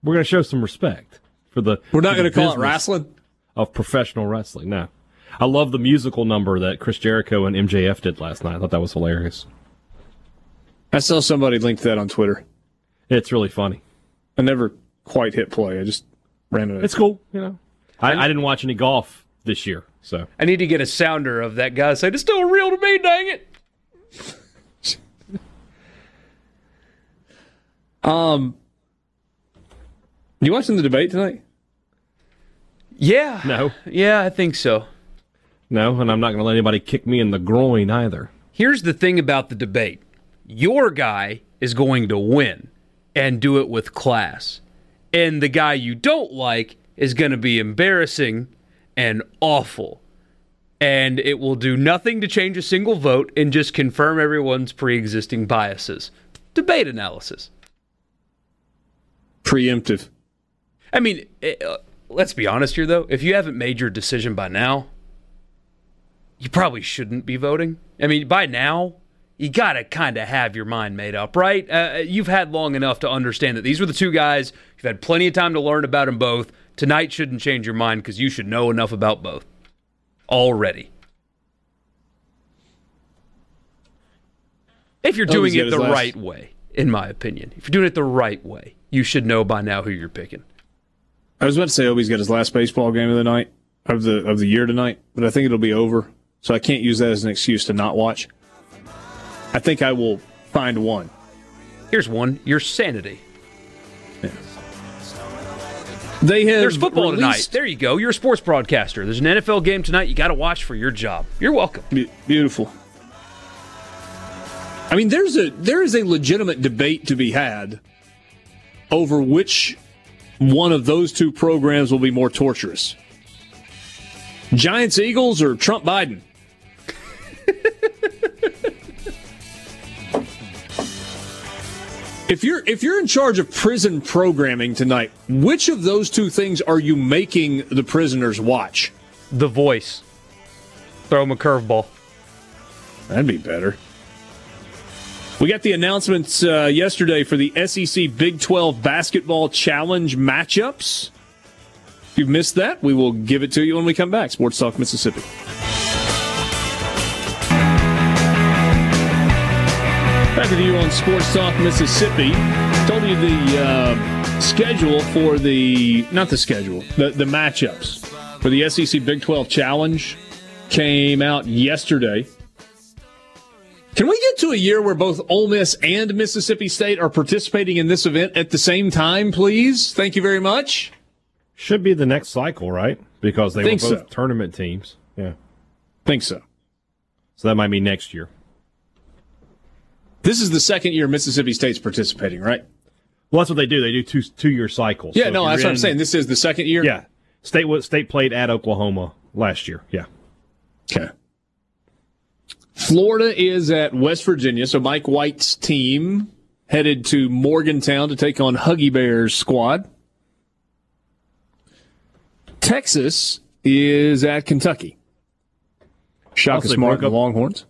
We're going to show some respect for the. We're not going to call it wrestling of professional wrestling. No, I love the musical number that Chris Jericho and MJF did last night. I thought that was hilarious. I saw somebody linked that on Twitter. It's really funny. I never quite hit play. I just ran it. It's cool, you know. I, I didn't watch any golf this year, so I need to get a sounder of that guy saying it's still real to me. Dang it! um, you watching the debate tonight? Yeah. No. Yeah, I think so. No, and I'm not going to let anybody kick me in the groin either. Here's the thing about the debate your guy is going to win and do it with class. And the guy you don't like is going to be embarrassing and awful. And it will do nothing to change a single vote and just confirm everyone's pre existing biases. Debate analysis. Preemptive. I mean, it, uh, let's be honest here, though. If you haven't made your decision by now, you probably shouldn't be voting. I mean, by now, you got to kind of have your mind made up, right? Uh, you've had long enough to understand that these were the two guys. You've had plenty of time to learn about them both. Tonight shouldn't change your mind because you should know enough about both already. If you're doing it the last... right way, in my opinion, if you're doing it the right way, you should know by now who you're picking. I was about to say Obi's got his last baseball game of the night of the of the year tonight, but I think it'll be over, so I can't use that as an excuse to not watch. I think I will find one. Here's one: your sanity. Yeah. They have There's football released... tonight. There you go. You're a sports broadcaster. There's an NFL game tonight. You got to watch for your job. You're welcome. Be- beautiful. I mean, there's a there is a legitimate debate to be had over which one of those two programs will be more torturous. Giants Eagles or Trump Biden? If you're if you're in charge of prison programming tonight, which of those two things are you making the prisoners watch? The Voice. Throw them a curveball. That'd be better. We got the announcements uh, yesterday for the SEC Big 12 Basketball Challenge matchups. If you've missed that, we will give it to you when we come back. Sports Talk Mississippi. Back with you on Sports Talk Mississippi. Told you the uh, schedule for the not the schedule the the matchups for the SEC Big 12 Challenge came out yesterday. Can we get to a year where both Ole Miss and Mississippi State are participating in this event at the same time, please? Thank you very much. Should be the next cycle, right? Because they Think were both so. tournament teams. Yeah. Think so. So that might be next year. This is the second year Mississippi State's participating, right? Well, that's what they do. They do two two year cycles. Yeah, so no, that's in, what I'm saying. This is the second year. Yeah, state state played at Oklahoma last year. Yeah. Okay. Florida is at West Virginia, so Mike White's team headed to Morgantown to take on Huggy Bear's squad. Texas is at Kentucky. Shaka Smart and the Longhorns.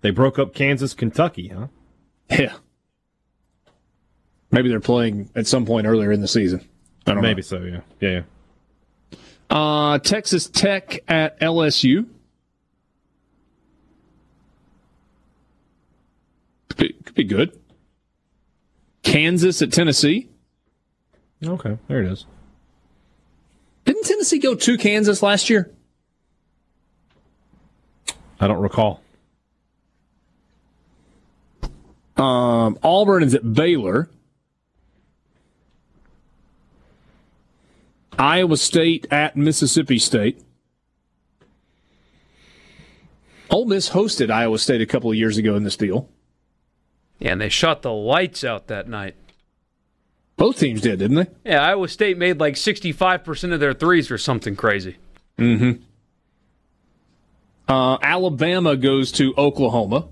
They broke up Kansas, Kentucky, huh? Yeah. Maybe they're playing at some point earlier in the season. I don't know. Maybe know. so, yeah. Yeah, yeah. Uh, Texas Tech at LSU. Could be, could be good. Kansas at Tennessee. Okay, there it is. Didn't Tennessee go to Kansas last year? I don't recall. Um, Auburn is at Baylor. Iowa State at Mississippi State. Ole Miss hosted Iowa State a couple of years ago in this deal. Yeah, and they shot the lights out that night. Both teams did, didn't they? Yeah, Iowa State made like 65% of their threes or something crazy. Mm-hmm. Uh, Alabama goes to Oklahoma.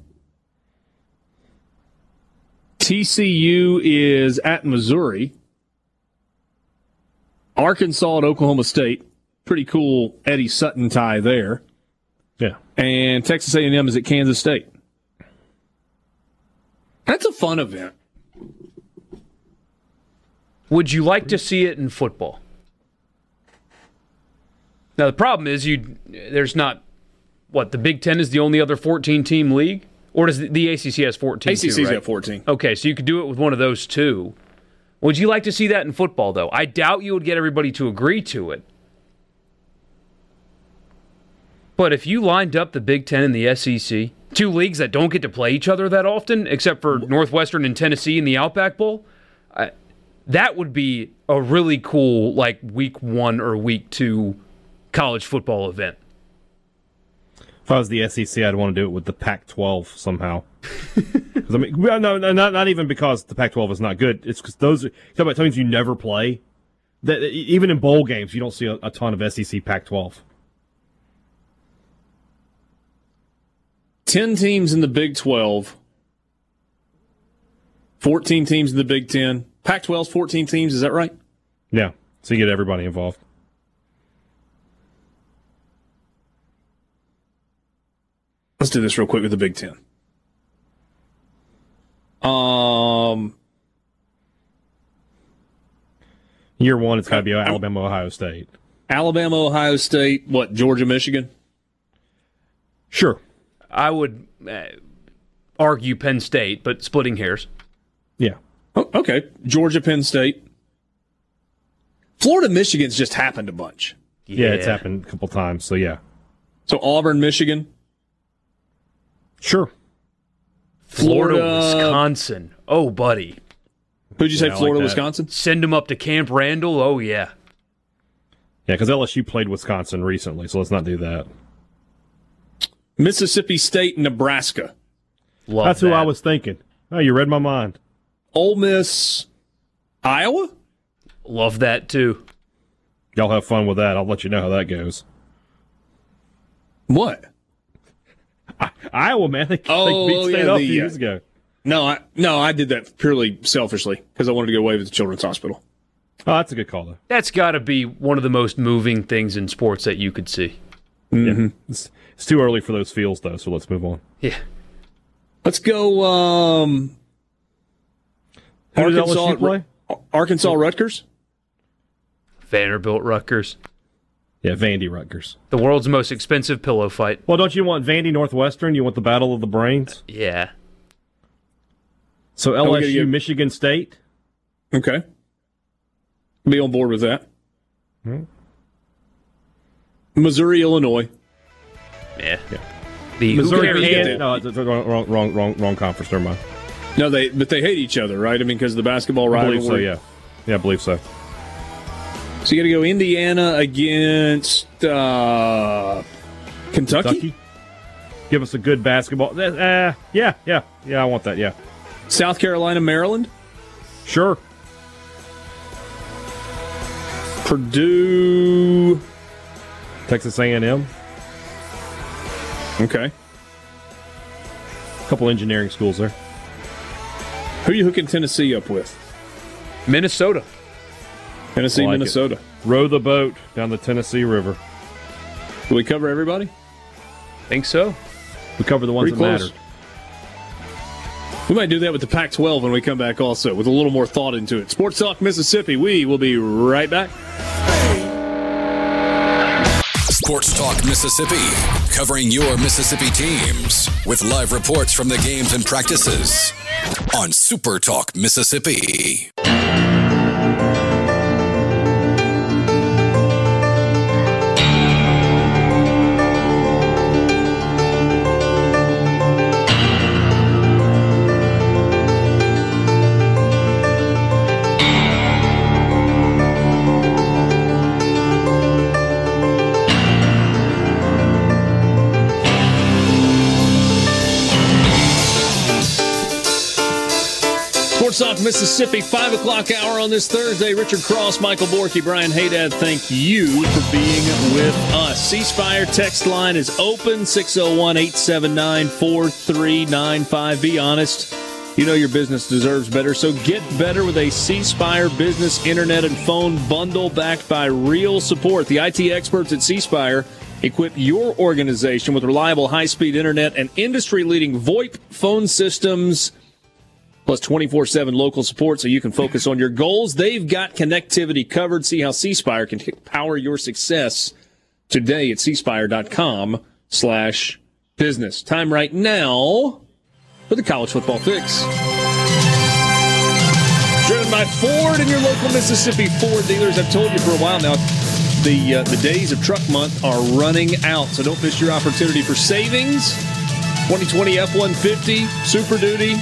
TCU is at Missouri. Arkansas at Oklahoma State. Pretty cool Eddie Sutton tie there. Yeah. And Texas A&M is at Kansas State. That's a fun event. Would you like to see it in football? Now the problem is you there's not what the Big Ten is the only other 14 team league, or does the, the ACC has 14? ACC's too, right? got 14. Okay, so you could do it with one of those two. Would you like to see that in football though? I doubt you would get everybody to agree to it. But if you lined up the Big Ten and the SEC, two leagues that don't get to play each other that often, except for Northwestern and Tennessee in the Outback Bowl, I, that would be a really cool like week one or week two college football event. If I was the SEC, I'd want to do it with the Pac-12 somehow. I mean, no, no, not not even because the Pac-12 is not good. It's because those talk about teams you never play. That even in bowl games, you don't see a, a ton of SEC Pac-12. 10 teams in the Big 12, 14 teams in the Big 10. Pac 12's 14 teams, is that right? Yeah. So you get everybody involved. Let's do this real quick with the Big 10. Um, Year one, it's got to be Alabama, Ohio State. Alabama, Ohio State, what, Georgia, Michigan? Sure. I would uh, argue Penn State, but splitting hairs. Yeah. Oh, okay. Georgia, Penn State. Florida, Michigan's just happened a bunch. Yeah, it's happened a couple times. So yeah. So Auburn, Michigan. Sure. Florida, Florida- Wisconsin. Oh, buddy. Who'd you say, Yeah, I like Florida, that. Wisconsin? Send them up to Camp Randall. Oh, yeah. Yeah, because LSU played Wisconsin recently, so let's not do that. Mississippi State, Nebraska. Love That's who. I was thinking. Oh, you read my mind. Ole Miss, Iowa? Love that too. Y'all have fun with that. I'll let you know how that goes. What? Iowa, man, they, Oh, they beat State yeah, up the, few uh, years ago. No, I no, I did that purely selfishly because I wanted to get away with the Children's Hospital. Oh, that's a good call, though. That's got to be one of the most moving things in sports that you could see. Yeah. It's, it's too early for those feels, though, so let's move on. Yeah. Let's go. Um, Who did Arkansas, LSU play? Arkansas, Rutgers. Vanderbilt, Rutgers. Yeah, Vandy Rutgers. The world's most expensive pillow fight. Well, don't you want Vandy Northwestern? You want the battle of the brains? Yeah. So LSU, get- Michigan State. Okay, be on board with that. Missouri, Illinois. Yeah. The who Missouri, cares? and, no, it's- it's wrong, wrong, wrong, wrong, wrong conference. Never mind. No, they but they hate each other, right? I mean, because of the basketball I rivalry. believe so. Yeah, yeah, I believe so. So you got to go Indiana against uh, Kentucky? Kentucky. Give us a good basketball. Uh, yeah, yeah, yeah. I want that. Yeah, South Carolina, Maryland, sure. Purdue. Texas A&M. Okay, A couple engineering schools there. who you hooking Tennessee up with? Minnesota. Tennessee, Like it. Minnesota. Row the boat down the Tennessee River. Do we cover everybody? Think so. We cover the ones Pretty that close. mattered. We might do that with the Pac-12 when we come back, also with a little more thought into it. Sports Talk Mississippi. We will be right back. Sports Talk Mississippi, covering your Mississippi teams with live reports from the games and practices on Super Talk Mississippi. Mississippi, 5 o'clock hour on this Thursday. Richard Cross, Michael Borky, Brian Haydad, thank you for being with us. C Spire text line is open 601 879 4395. Be honest. You know your business deserves better, so get better with a C Spire business internet and phone bundle backed by real support. The IT experts at C Spire equip your organization with reliable high speed internet and industry leading VoIP phone systems plus 24 7 local support so you can focus on your goals. They've got connectivity covered. See how C Spire can power your success today at cspire.com slash business. Time right now for the college football fix. Driven by Ford and your local Mississippi Ford dealers. I've told you for a while now, the uh, the days of truck month are running out, so don't miss your opportunity for savings. 2020 F-150 Super Duty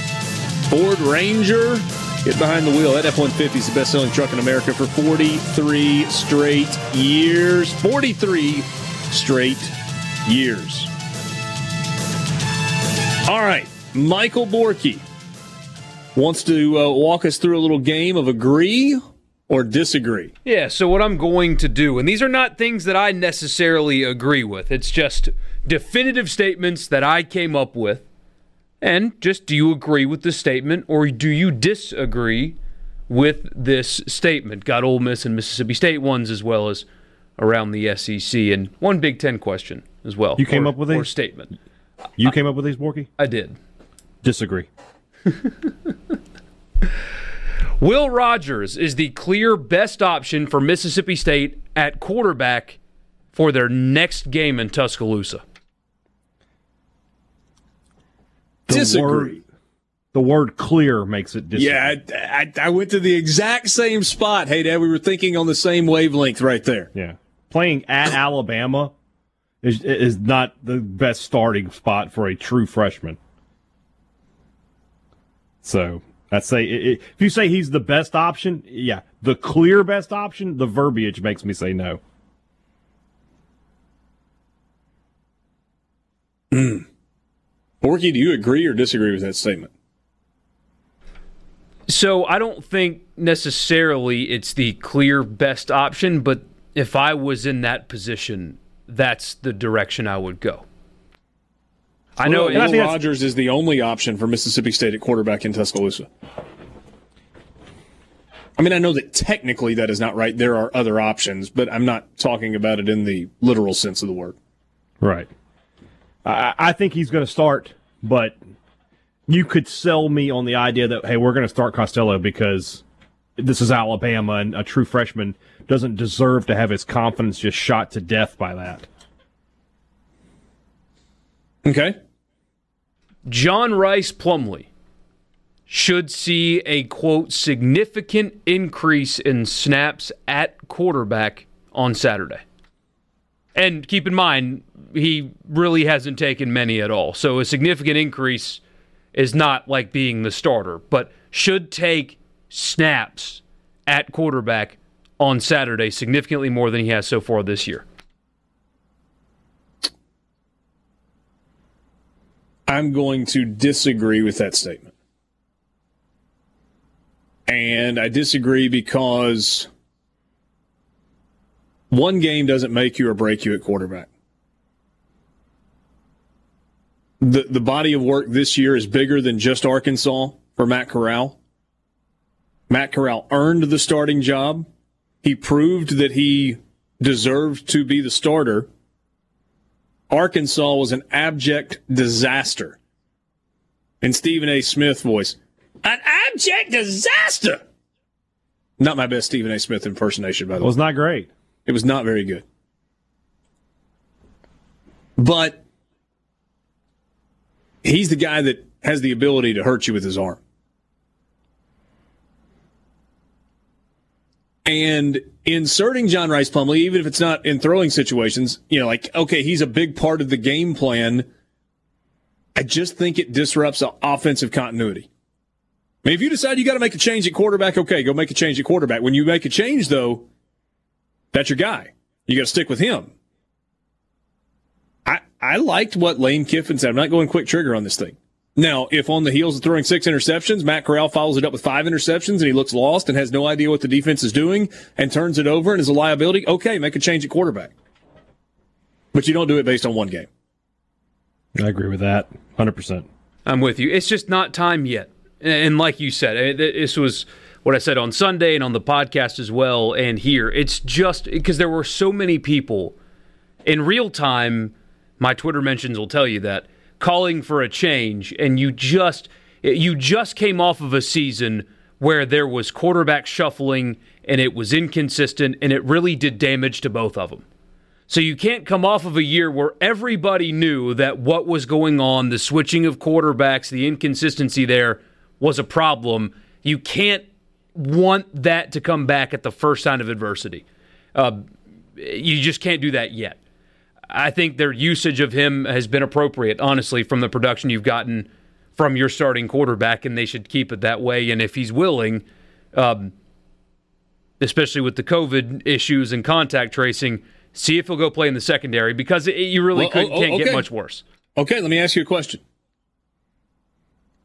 Ford Ranger. Get behind the wheel. That F-150 is the best-selling truck in America for 43 straight years. 43 straight years. All right, Michael Borky wants to uh, walk us through a little game of agree or disagree. Yeah, so what I'm going to do, and these are not things that I necessarily agree with, it's just definitive statements that I came up with. And just do you agree with the statement or do you disagree with this statement? Got Ole Miss and Mississippi State ones as well as around the SEC and one Big Ten question as well. You came or, up with these? statement. You came up with these, Borky? I did. Disagree. Will Rogers is the clear best option for Mississippi State at quarterback for their next game in Tuscaloosa. The Disagree. Word, the word clear makes it disagree. Yeah, I, I, I went to the exact same spot. Hey, Dad, we were thinking on the same wavelength right there. Yeah. Playing at Alabama is, is not the best starting spot for a true freshman. So I'd say if you say he's the best option, yeah, the clear best option, the verbiage makes me say no. Hmm. Borky, do you agree or disagree with that statement? So I don't think necessarily it's the clear best option, but if I was in that position, that's the direction I would go. I know Will Rogers is the only option for Mississippi State at quarterback in Tuscaloosa. I mean, I know that technically that is not right. There are other options, but I'm not talking about it in the literal sense of the word. Right. I, I think he's going to start, but you could sell me on the idea that hey, we're going to start Costello because this is Alabama and a true freshman doesn't deserve to have his confidence just shot to death by that. Okay. John Rice Plumlee should see a quote significant increase in snaps at quarterback on Saturday. And keep in mind, he really hasn't taken many at all. So a significant increase is not like being the starter, but should take snaps at quarterback on Saturday significantly more than he has so far this year. I'm going to disagree with that statement. And I disagree because one game doesn't make you or break you at quarterback. The, the body of work this year is bigger than just Arkansas for Matt Corral. Matt Corral earned the starting job. He proved that he deserved to be the starter. Arkansas was an abject disaster. In Stephen A. Smith voice, an abject disaster. Not my best Stephen A. Smith impersonation, by the way. It was not great. It was not very good. But he's the guy that has the ability to hurt you with his arm. And inserting John Rice Plumlee, even if it's not in throwing situations, you know, like, okay, he's a big part of the game plan. I just think it disrupts offensive continuity. I mean, if you decide you got to make a change at quarterback, okay, go make a change at quarterback. When you make a change, though, that's your guy. You got to stick with him. I I liked what Lane Kiffin said. I'm not going quick trigger on this thing. Now, if on the heels of throwing six interceptions, Matt Corral follows it up with five interceptions and he looks lost and has no idea what the defense is doing and turns it over and is a liability, okay, make a change at quarterback. But you don't do it based on one game. I agree with that 100%. I'm with you. It's just not time yet. And like you said, this was what I said on Sunday and on the podcast as well and here. It's just because there were so many people in real time, my Twitter mentions will tell you that calling for a change, and you just You just came off of a season where there was quarterback shuffling and it was inconsistent and it really did damage to both of them. So you can't come off of a year where everybody knew that what was going on, the switching of quarterbacks, the inconsistency there was a problem. You can't want that to come back at the first sign of adversity. Uh, you just can't do that yet. I think their usage of him has been appropriate, honestly, from the production you've gotten from your starting quarterback, and they should keep it that way. And if he's willing, um, especially with the COVID issues and contact tracing, see if he'll go play in the secondary because it, you really well, oh, can't okay. get much worse. Okay, let me ask you a question.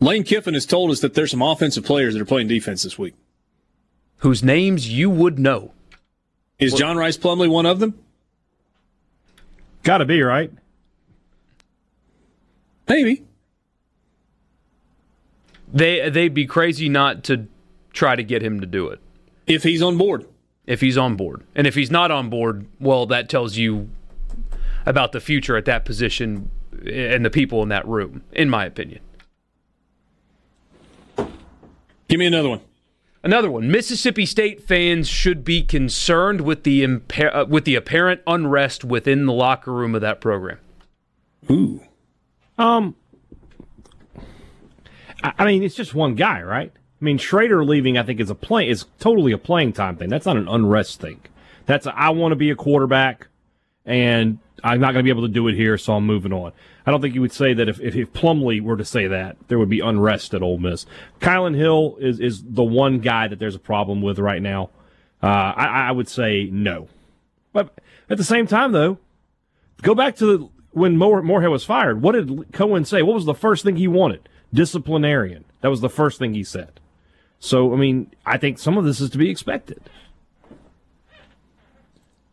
Lane Kiffin has told us that there's some offensive players that are playing defense this week. Whose names you would know. Is John Rice Plumlee one of them? Got to be, right? Maybe. They they'd be crazy not to try to get him to do it. If he's on board. If he's on board. And if he's not on board, well that tells you about the future at that position and the people in that room, in my opinion. Give me another one. Another one. Mississippi State fans should be concerned with the impa- uh, with the apparent unrest within the locker room of that program. Ooh. Um. I mean, it's just one guy, right? I mean, Shrader leaving, I think, is a play is totally a playing time thing. That's not an unrest thing. That's a, I want to be a quarterback, and I'm not going to be able to do it here, so I'm moving on. I don't think you would say that if, if, if Plumlee were to say that, there would be unrest at Ole Miss. Kylan Hill is, is the one guy that there's a problem with right now. Uh, I, I would say no. But at the same time, though, go back to the, when Moore, Moorhead was fired. What did Cohen say? What was the first thing he wanted? Disciplinarian. That was the first thing he said. So, I mean, I think some of this is to be expected.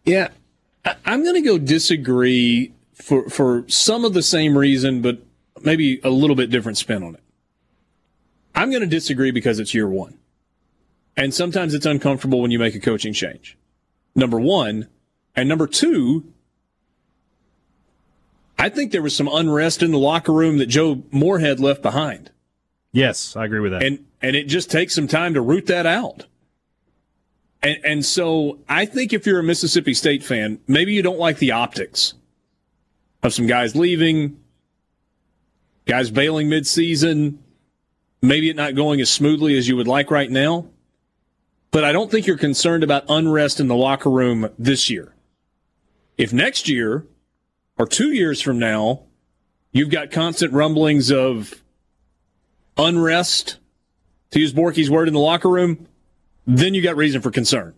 Yeah, I'm going to go disagree for for some of the same reason, but maybe a little bit different spin on it. I'm going to disagree because it's year one. And sometimes it's uncomfortable when you make a coaching change. Number one. And number two, I think there was some unrest in the locker room that Joe Moorhead left behind. Yes, I agree with that. And and it just takes some time to root that out. And and so I think if you're a Mississippi State fan, maybe you don't like the optics of some guys leaving, guys bailing midseason, maybe it not going as smoothly as you would like right now. But I don't think you're concerned about unrest in the locker room this year. If next year or two years from now, you've got constant rumblings of unrest, to use Borky's word in the locker room, then you got reason for concern.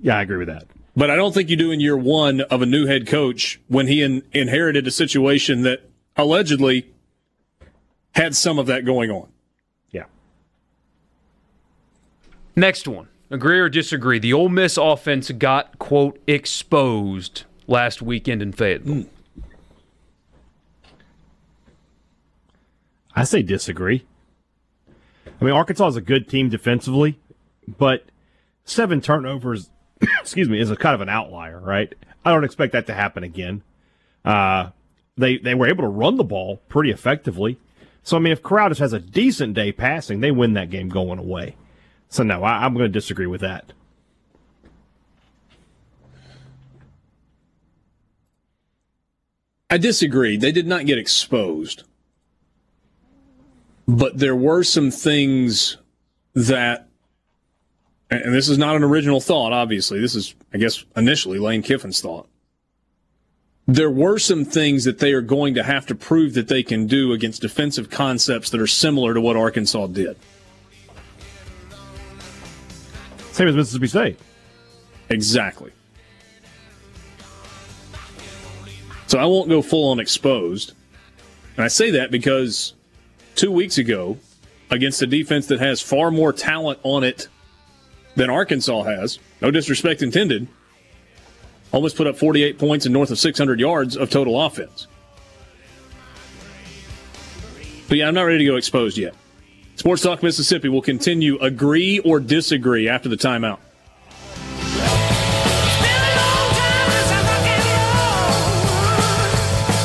Yeah, I agree with that. But I don't think you do in year one of a new head coach when he in, inherited a situation that allegedly had some of that going on. Yeah. Next one. Agree or disagree? The Ole Miss offense got, quote, exposed last weekend in Fayetteville. Mm. I say disagree. I mean, Arkansas is a good team defensively, but seven turnovers excuse me, is a kind of an outlier, right? I don't expect that to happen again. Uh, they they were able to run the ball pretty effectively. So I mean, if Corral has a decent day passing, they win that game going away. So no, I, I'm going to disagree with that. I disagree. They did not get exposed. But there were some things that and this is not an original thought, obviously. This is, I guess, initially Lane Kiffin's thought. There were some things that they are going to have to prove that they can do against defensive concepts that are similar to what Arkansas did. Same as Mississippi State. Exactly. So I won't go full on exposed. And I say that because two weeks ago, against a defense that has far more talent on it than Arkansas has. No disrespect intended. Almost put up 48 points and north of 600 yards of total offense. But yeah, I'm not ready to go exposed yet. Sports Talk Mississippi will continue agree or disagree after the timeout.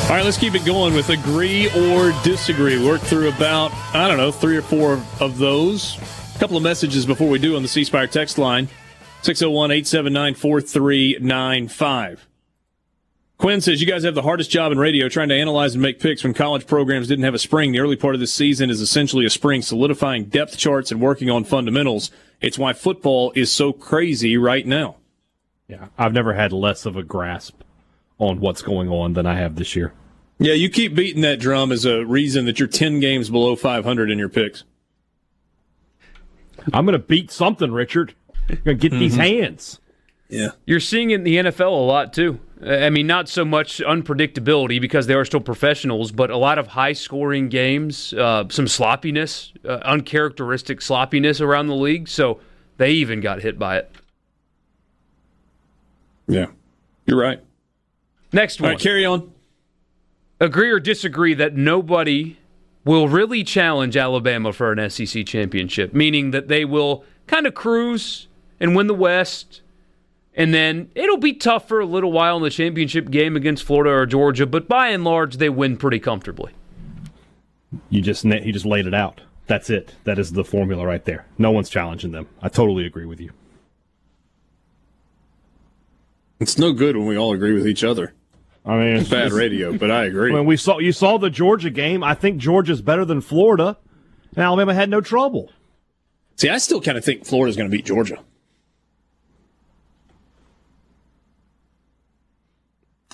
All right, let's keep it going with agree or disagree. Work through about, I don't know, three or four of those. A couple of messages before we do on the C Spire text line 601 879 4395. Quinn says, You guys have the hardest job in radio trying to analyze and make picks when college programs didn't have a spring. The early part of this season is essentially a spring, solidifying depth charts and working on fundamentals. It's why football is so crazy right now. Yeah, I've never had less of a grasp on what's going on than I have this year. Yeah, you keep beating that drum as a reason that you're 10 games below 500 in your picks. I'm going to beat something, Richard. I'm going to get mm-hmm. these hands. Yeah. You're seeing it in the NFL a lot too. I mean, not so much unpredictability because they are still professionals, but a lot of high scoring games, uh, some sloppiness, uh, uncharacteristic sloppiness around the league. So they even got hit by it. Yeah. You're right. Next one. All right, carry on. Agree or disagree that nobody will really challenge Alabama for an SEC championship, meaning that they will kind of cruise and win the West, and then it'll be tough for a little while in the championship game against Florida or Georgia, but by and large, they win pretty comfortably. You just he just laid it out. That's it. That is the formula right there. No one's challenging them. I totally agree with you. It's no good when we all agree with each other. I mean, it's bad radio, but I agree. When we saw you saw the Georgia game, I think Georgia's better than Florida, and Alabama had no trouble. See, I still kind of think Florida's going to beat Georgia.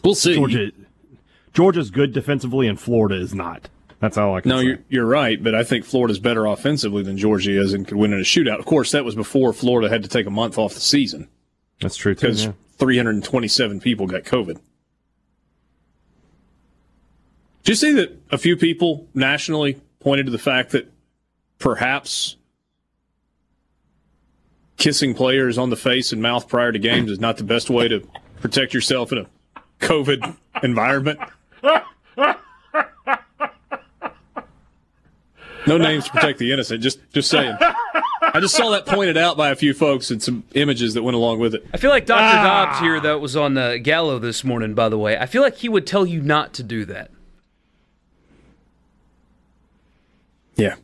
We'll see. Georgia, Georgia's good defensively, and Florida is not. That's all I can no, say. you're, you're right, but I think Florida's better offensively than Georgia is and could win in a shootout. Of course, that was before Florida had to take a month off the season. That's true, too. Because yeah. 327 people got COVID. Did you see that a few people nationally pointed to the fact that perhaps kissing players on the face and mouth prior to games is not the best way to protect yourself in a COVID environment? No names to protect the innocent. Just, just saying. I just saw that pointed out by a few folks and some images that went along with it. I feel like Dr. Ah. Dobbs here, that was on the Gallo this morning, by the way. I feel like he would tell you not to do that. Yeah.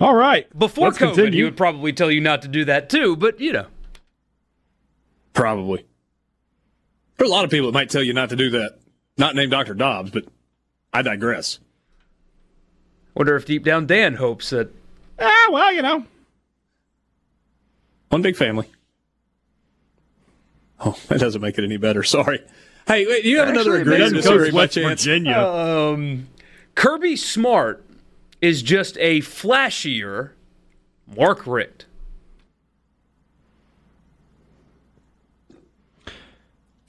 All right. Before Let's COVID, continue. he would probably tell you not to do that too, but you know. Probably. There are a lot of people that might tell you not to do that. Not named Dr. Dobbs, but I digress. Wonder if deep down Dan hopes that. Ah, well, you know. One big family. Oh, that doesn't make it any better. Sorry. Hey, wait, you have Actually, another agreement West Virginia. Um, Kirby Smart is just a flashier Mark Richt.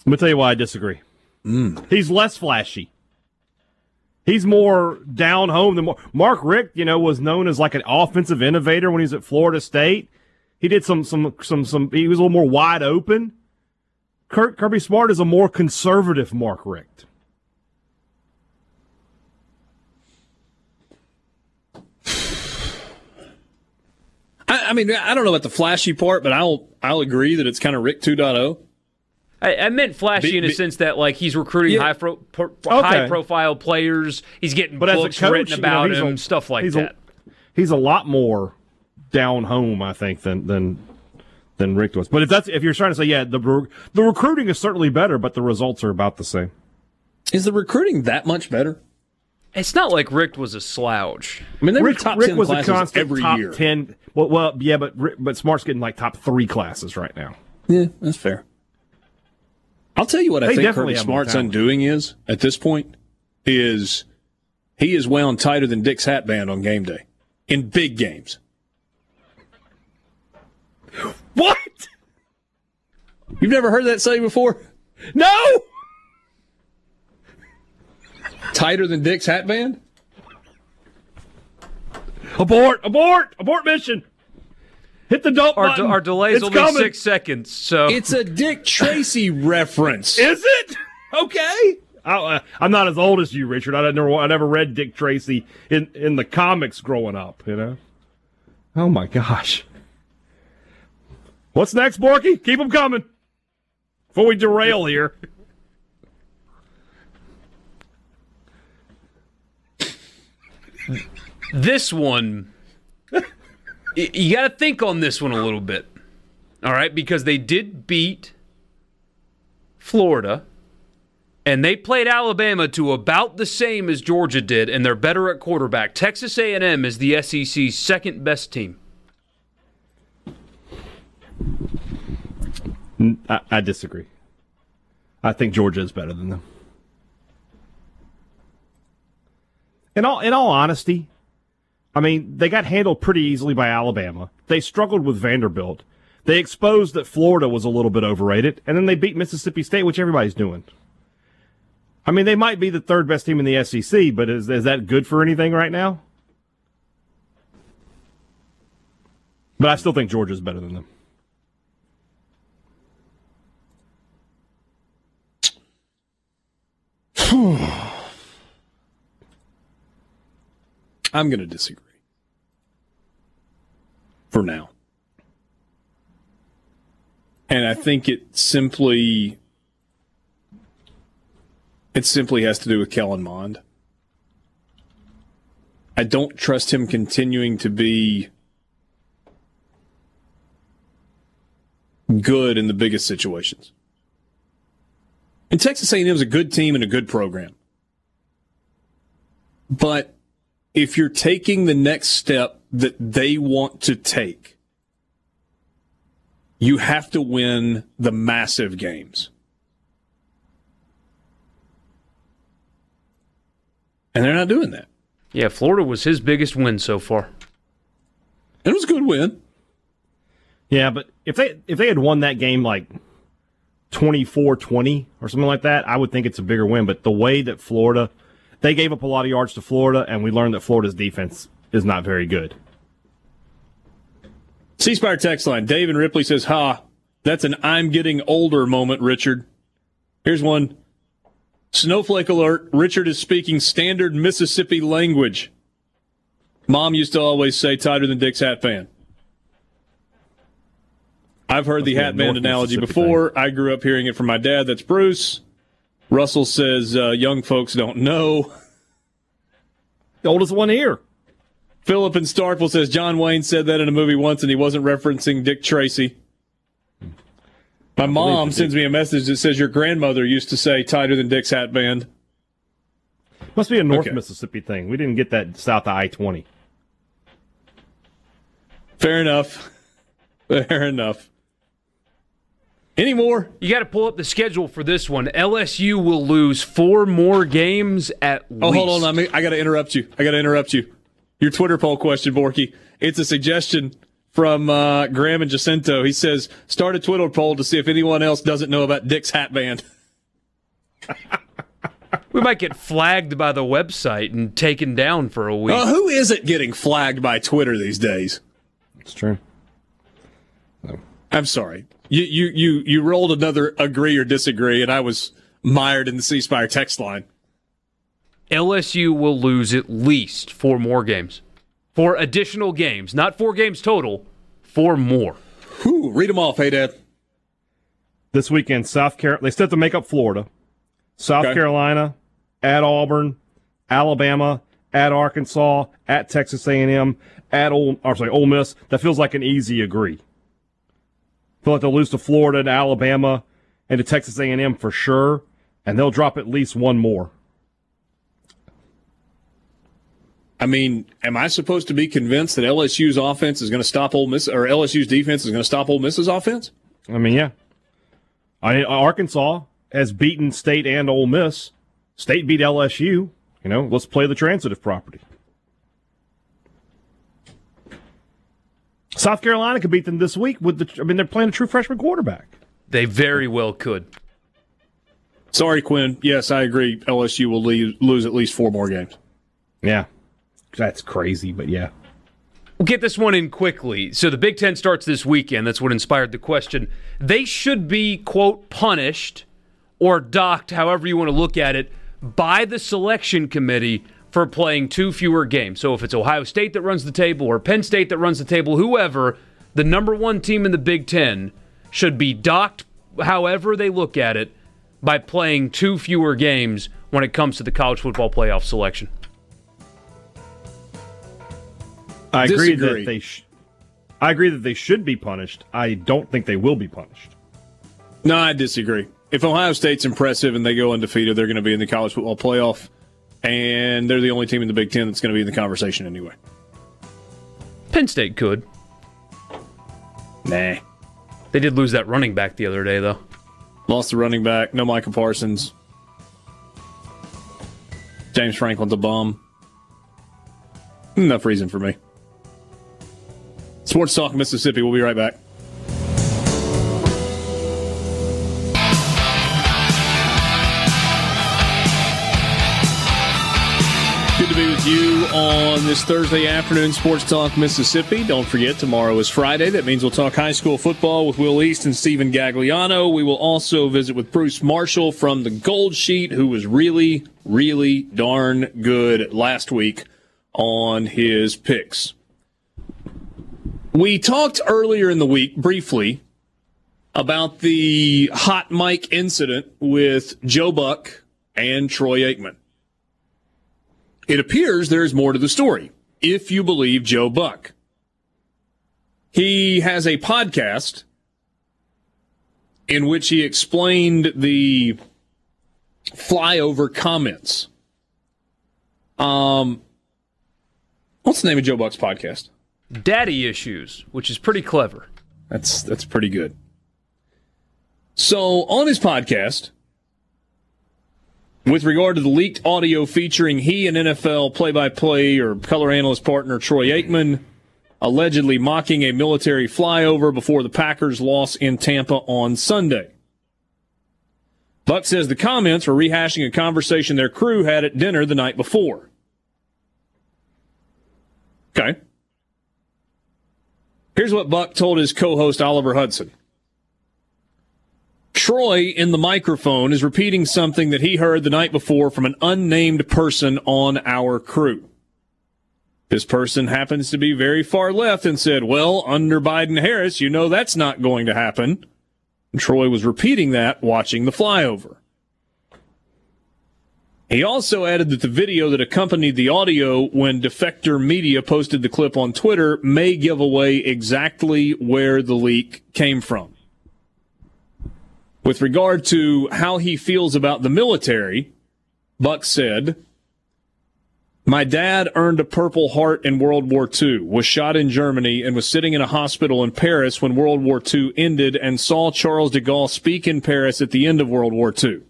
Let me tell you why I disagree. Mm. He's less flashy. He's more down home than more. Mark Richt, you know, was known as like an offensive innovator when he was at Florida State. He did some some some some. He was a little more wide open. Kurt Kirby Smart is a more conservative Mark Richt. I, I, mean, I don't know about the flashy part, but I'll I'll agree that it's kind of Richt 2.0. I, I meant flashy be, in a be, sense that like he's recruiting yeah. high pro, pro, okay. high profile players. He's getting but books coach, written about you know, him, a, stuff like that. A, he's a lot more down home, I think, than than than Richt was. But if that's if you're trying to say, yeah, the the recruiting is certainly better, but the results are about the same. Is the recruiting that much better? It's not like Richt was a slouch. I mean, they Richt, were top Richt 10 was a constant every top year. ten. Well, well, yeah, but but Smart's getting like top three classes right now. Yeah, that's fair. I'll tell you what they I think Kirby Smart's undoing is at this point is he is wound tighter than Dick's hat band on game day in big games. What? You've never heard that say before? No tighter than Dick's hat band? Abort! Abort! Abort mission! Hit the dump our, button. our delay's it's only coming. six seconds, so it's a Dick Tracy reference. Is it? Okay. I, uh, am not as old as you, Richard. I never, I never read Dick Tracy in in the comics growing up. You know. Oh my gosh. What's next, Borky? Keep them coming. Before we derail here. This one, you got to think on this one a little bit. All right, because they did beat Florida and they played Alabama to about the same as Georgia did and they're better at quarterback. Texas A&M is the SEC's second best team. I, I disagree. I think Georgia is better than them. In all in all honesty, I mean, they got handled pretty easily by Alabama. They struggled with Vanderbilt. They exposed that Florida was a little bit overrated, and then they beat Mississippi State, which everybody's doing. I mean, they might be the third best team in the SEC, but is is that good for anything right now? But I still think Georgia's better than them. I'm going to disagree. For now. And I think it simply it simply has to do with Kellen Mond. I don't trust him continuing to be good in the biggest situations. And Texas A&M is a good team and a good program. But if you're taking the next step that they want to take, you have to win the massive games. And they're not doing that. Yeah, Florida was his biggest win so far. It was a good win. Yeah, but if they if they had won that game like 24-20 or something like that, I would think it's a bigger win, but the way that Florida they gave up a lot of yards to Florida and we learned that Florida's defense is not very good. C Spire text line. Dave and Ripley says, Ha, that's an I'm getting older moment, Richard. Here's one. Snowflake alert. Richard is speaking standard Mississippi language. Mom used to always say tighter than Dick's hat band. I've heard Must the hat band analogy before. Thing. I grew up hearing it from my dad. That's Bruce. Russell says uh, young folks don't know. The oldest one here. Philip in Starkville says John Wayne said that in a movie once and he wasn't referencing Dick Tracy. My mom sends me a message that says your grandmother used to say tighter than Dick's hat band. Must be a North okay. Mississippi thing. We didn't get that south of I 20. Fair enough. Fair enough. Any more? You got to pull up the schedule for this one. LSU will lose four more games at oh, least. hold on. I, I got to interrupt you. I got to interrupt you. Your Twitter poll question, Borky. It's a suggestion from uh, Graham and Jacinto. He says, start a Twitter poll to see if anyone else doesn't know about Dick's Hat Band. we might get flagged by the website and taken down for a week. Uh, who is it getting flagged by Twitter these days? It's true. No. I'm sorry. You, you, you, you rolled another agree or disagree, and I was mired in the C Spire text line. LSU will lose at least four more games. Four additional games. Not four games total, four more. Whew, read them off, hey, Dad. This weekend, South Carolina, they still have to make up Florida. South okay. Carolina, at Auburn, Alabama, at Arkansas, at Texas A&M, at Ole, or sorry, Ole Miss. That feels like an easy agree. Feel like they'll lose to Florida and Alabama and to Texas A&M for sure, and they'll drop at least one more. I mean, am I supposed to be convinced that LSU's offense is going to stop Ole Miss, or LSU's defense is going to stop Ole Miss's offense? I mean, yeah. I Arkansas has beaten State and Ole Miss. State beat LSU. You know, let's play the transitive property. South Carolina could beat them this week with the. I mean, they're playing a true freshman quarterback. They very well could. Sorry, Quinn. Yes, I agree. LSU will lose at least four more games. Yeah, that's crazy, but yeah. We'll get this one in quickly. So the Big Ten starts this weekend. That's what inspired the question. They should be, quote, punished or docked, however you want to look at it, by the selection committee for playing two fewer games. So if it's Ohio State that runs the table or Penn State that runs the table, whoever, the number one team in the Big Ten should be docked, however they look at it, by playing two fewer games when it comes to the college football playoff selection. I agree that they. Sh- I agree that they should be punished. I don't think they will be punished. No, I disagree. If Ohio State's impressive and they go undefeated, they're going to be in the college football playoff, and they're the only team in the Big Ten that's going to be in the conversation anyway. Penn State could. Nah. They did lose that running back the other day, though. Lost the running back. No Micah Parsons. James Franklin's a bum. Enough reason for me. Sports Talk Mississippi. We'll be right back. Good to be with you on this Thursday afternoon, Sports Talk Mississippi. Don't forget, tomorrow is Friday. That means we'll talk high school football with Will East and Stephen Gagliano. We will also visit with Bruce Marshall from the Gold Sheet, who was really, really darn good last week on his picks. We talked earlier in the week briefly about the hot mic incident with Joe Buck and Troy Aikman. It appears there is more to the story, if you believe Joe Buck. He has a podcast in which he explained the flyover comments. Um, what's the name of Joe Buck's podcast? Daddy issues, which is pretty clever. That's that's pretty good. So on his podcast, with regard to the leaked audio featuring he and NFL play-by-play or color analyst partner Troy Aikman allegedly mocking a military flyover before the Packers' loss in Tampa on Sunday. Buck says the comments were rehashing a conversation their crew had at dinner the night before. Okay. Here's what Buck told his co host Oliver Hudson. Troy in the microphone is repeating something that he heard the night before from an unnamed person on our crew. This person happens to be very far left and said, Well, under Biden Harris, you know that's not going to happen. And Troy was repeating that watching the flyover. He also added that the video that accompanied the audio when Defector Media posted the clip on Twitter may give away exactly where the leak came from. With regard to how he feels about the military, Buck said, My dad earned a Purple Heart in World War II, was shot in Germany, and was sitting in a hospital in Paris when World War II ended and saw Charles de Gaulle speak in Paris at the end of World War II.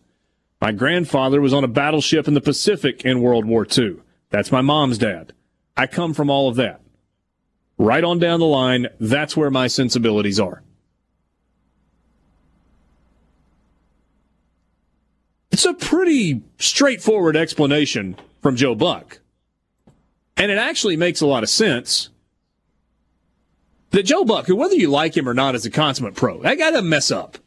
My grandfather was on a battleship in the Pacific in World War II. That's my mom's dad. I come from all of that. Right on down the line, that's where my sensibilities are. It's a pretty straightforward explanation from Joe Buck. And it actually makes a lot of sense that Joe Buck, whether you like him or not, is a consummate pro. That guy doesn't mess up.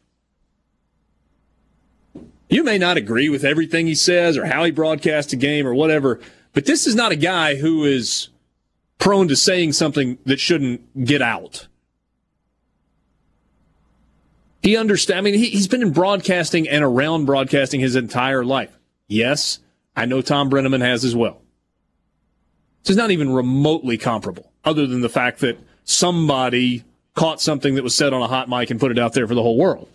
You may not agree with everything he says or how he broadcasts a game or whatever, but this is not a guy who is prone to saying something that shouldn't get out. He understands. I mean, he, he's been in broadcasting and around broadcasting his entire life. Yes, I know Tom Brennaman has as well. It's not even remotely comparable, other than the fact that somebody caught something that was said on a hot mic and put it out there for the whole world.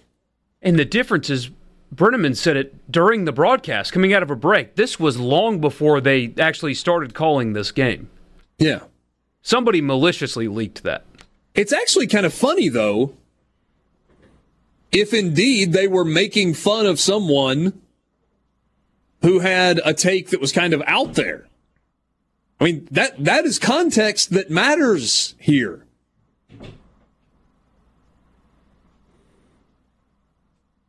And the difference is Brennaman said it during the broadcast, coming out of a break. This was long before they actually started calling this game. Yeah. Somebody maliciously leaked that. It's actually kind of funny, though, if indeed they were making fun of someone who had a take that was kind of out there. I mean, that, that is context that matters here.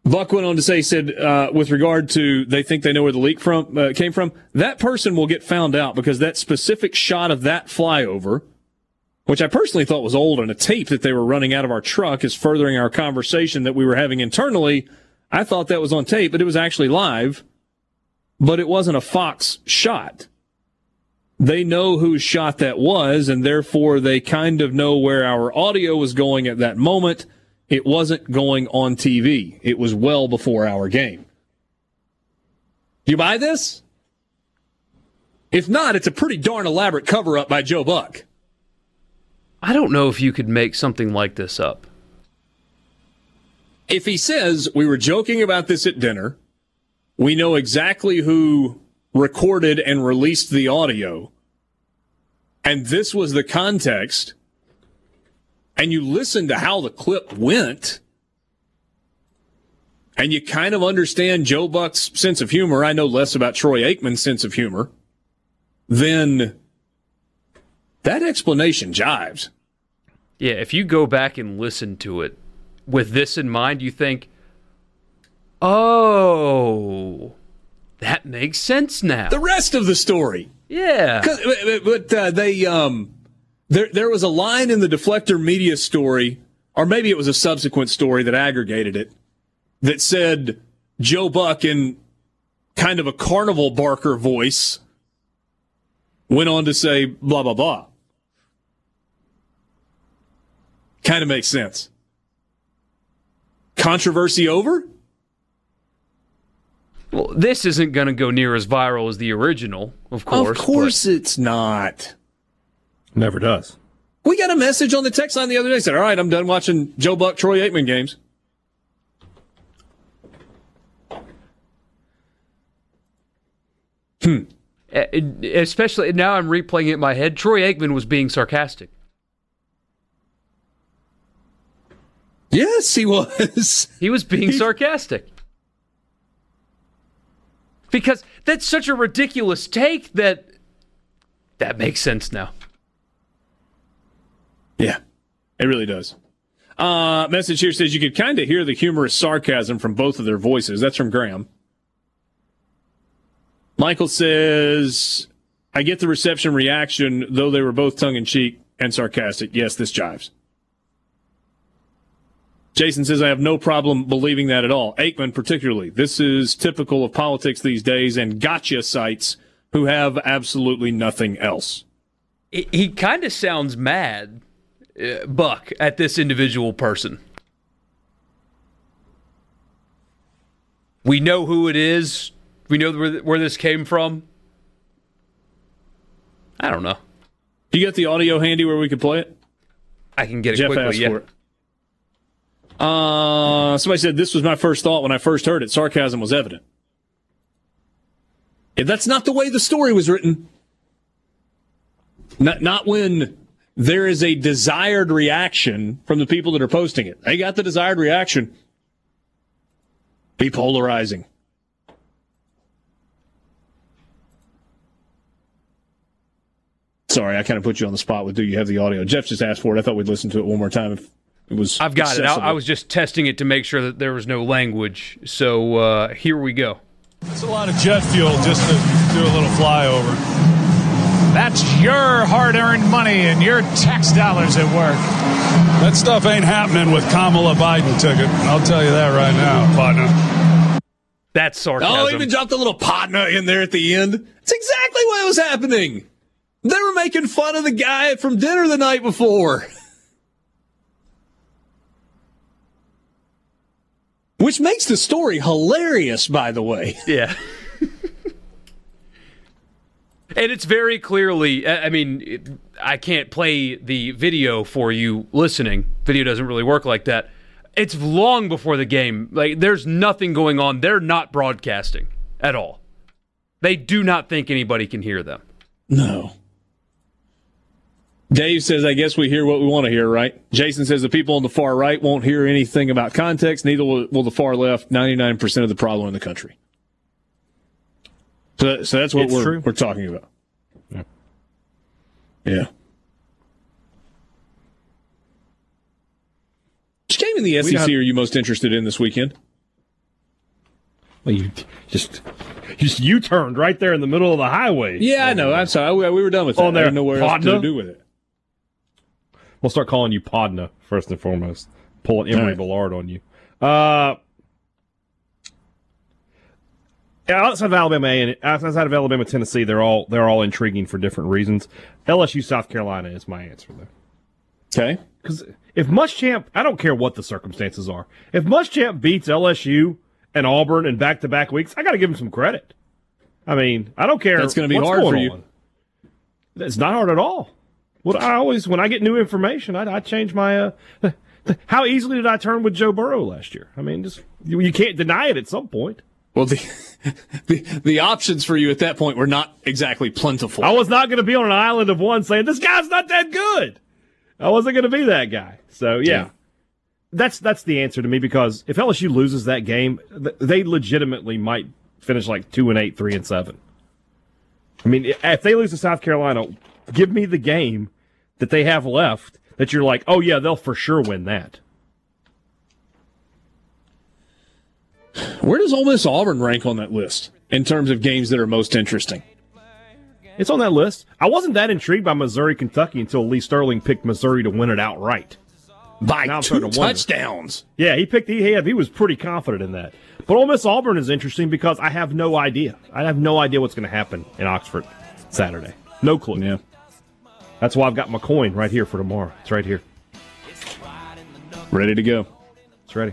Buck went on to say, he said, uh, with regard to they think they know where the leak from uh, came from, that person will get found out because that specific shot of that flyover, which I personally thought was old and a tape that they were running out of our truck, is furthering our conversation that we were having internally. I thought that was on tape, but it was actually live. But it wasn't a Fox shot. They know whose shot that was, and therefore they kind of know where our audio was going at that moment it wasn't going on TV. It was well before our game. Do you buy this? If not, it's a pretty darn elaborate cover up by Joe Buck. I don't know if you could make something like this up. If he says, We were joking about this at dinner, we know exactly who recorded and released the audio, and this was the context, and you listen to how the clip went, and you kind of understand Joe Buck's sense of humor. I know less about Troy Aikman's sense of humor. Then that explanation jives. Yeah, if you go back and listen to it with this in mind, you think, oh, that makes sense now. The rest of the story. Yeah. But uh, they, um, there, there was a line in the Defector media story, or maybe it was a subsequent story that aggregated it, that said Joe Buck in kind of a carnival barker voice went on to say blah, blah, blah. Kind of makes sense. Controversy over? Well, this isn't going to go near as viral as the original, of course. Of course but... it's not. Never does. We got a message on the text line the other day said, "All right, I'm done watching Joe Buck, Troy Aikman games." Hmm. Especially now, I'm replaying it in my head. Troy Aikman was being sarcastic. Yes, he was. He was being sarcastic. Because that's such a ridiculous take that that makes sense now. Yeah, it really does. Uh, message here says you could kind of hear the humorous sarcasm from both of their voices. That's from Graham. Michael says, I get the reception reaction, though they were both tongue in cheek and sarcastic. Yes, this jives. Jason says, I have no problem believing that at all. Aikman, particularly. This is typical of politics these days and gotcha sites who have absolutely nothing else. He kind of sounds mad, Buck, at this individual person. We know who it is. We know where, where this came from. I don't know. You got the audio handy where we could play it? I can get it Jeff quickly. yeah. Uh, somebody said this was my first thought when I first heard it. Sarcasm was evident. If that's not the way the story was written. Not, not when there is a desired reaction from the people that are posting it. They got the desired reaction. Be polarizing. Sorry, I kind of put you on the spot with do you have the audio? Jeff just asked for it. I thought we'd listen to it one more time if it was. I've got accessible. it. I, I, was just testing it to make sure that there was no language. So uh, here we go. It's a lot of jet fuel just to do a little flyover. That's your hard earned money and your tax dollars at work. That stuff ain't happening with Kamala Biden ticket. I'll tell you that right now, partner. That's sarcasm. Oh, even dropped a little partner in there at the end. It's exactly what was happening. They were making fun of the guy from dinner the night before. Which makes the story hilarious, by the way. Yeah. And it's very clearly, I mean, I can't play the video for you listening. Video doesn't really work like that. It's long before the game. Like, there's nothing going on. They're not broadcasting at all. They do not think anybody can hear them. No. Dave says, I guess we hear what we want to hear, right? Jason says the people on the far right won't hear anything about context, neither will, will the far left, 99% of the problem in the country. So, so that's what we're, we're talking about. Yeah. Yeah. Which game in the SEC are you most interested in this weekend? Well, you just just you turned right there in the middle of the highway. Yeah, I know. I'm sorry. We, we were done with that. On there, I didn't know where else to do with it. We'll start calling you Podna first and foremost. Pulling Emory right. Bellard on you. Uh, outside of Alabama and outside of Alabama, Tennessee, they're all they're all intriguing for different reasons. LSU, South Carolina is my answer there. Okay, because if Muschamp, I don't care what the circumstances are. If Muschamp beats LSU and Auburn in back to back weeks, I got to give him some credit. I mean, I don't care. That's going to be hard for you. On. It's not hard at all. What I always when I get new information, I, I change my. Uh, how easily did I turn with Joe Burrow last year? I mean, just you, you can't deny it at some point. Well, the, the the options for you at that point were not exactly plentiful. I was not going to be on an island of one saying this guy's not that good. I wasn't going to be that guy. So yeah. yeah. That's that's the answer to me because if LSU loses that game, they legitimately might finish like two and eight, three and seven. I mean, if they lose to South Carolina, give me the game that they have left that you're like, oh yeah, they'll for sure win that. Where does Ole Miss Auburn rank on that list in terms of games that are most interesting? It's on that list. I wasn't that intrigued by Missouri Kentucky until Lee Sterling picked Missouri to win it outright. By now two touchdowns. Yeah, he picked. He had. He was pretty confident in that. But Ole Miss Auburn is interesting because I have no idea. I have no idea what's going to happen in Oxford Saturday. No clue. Yeah. That's why I've got my coin right here for tomorrow. It's right here. Ready to go. It's ready.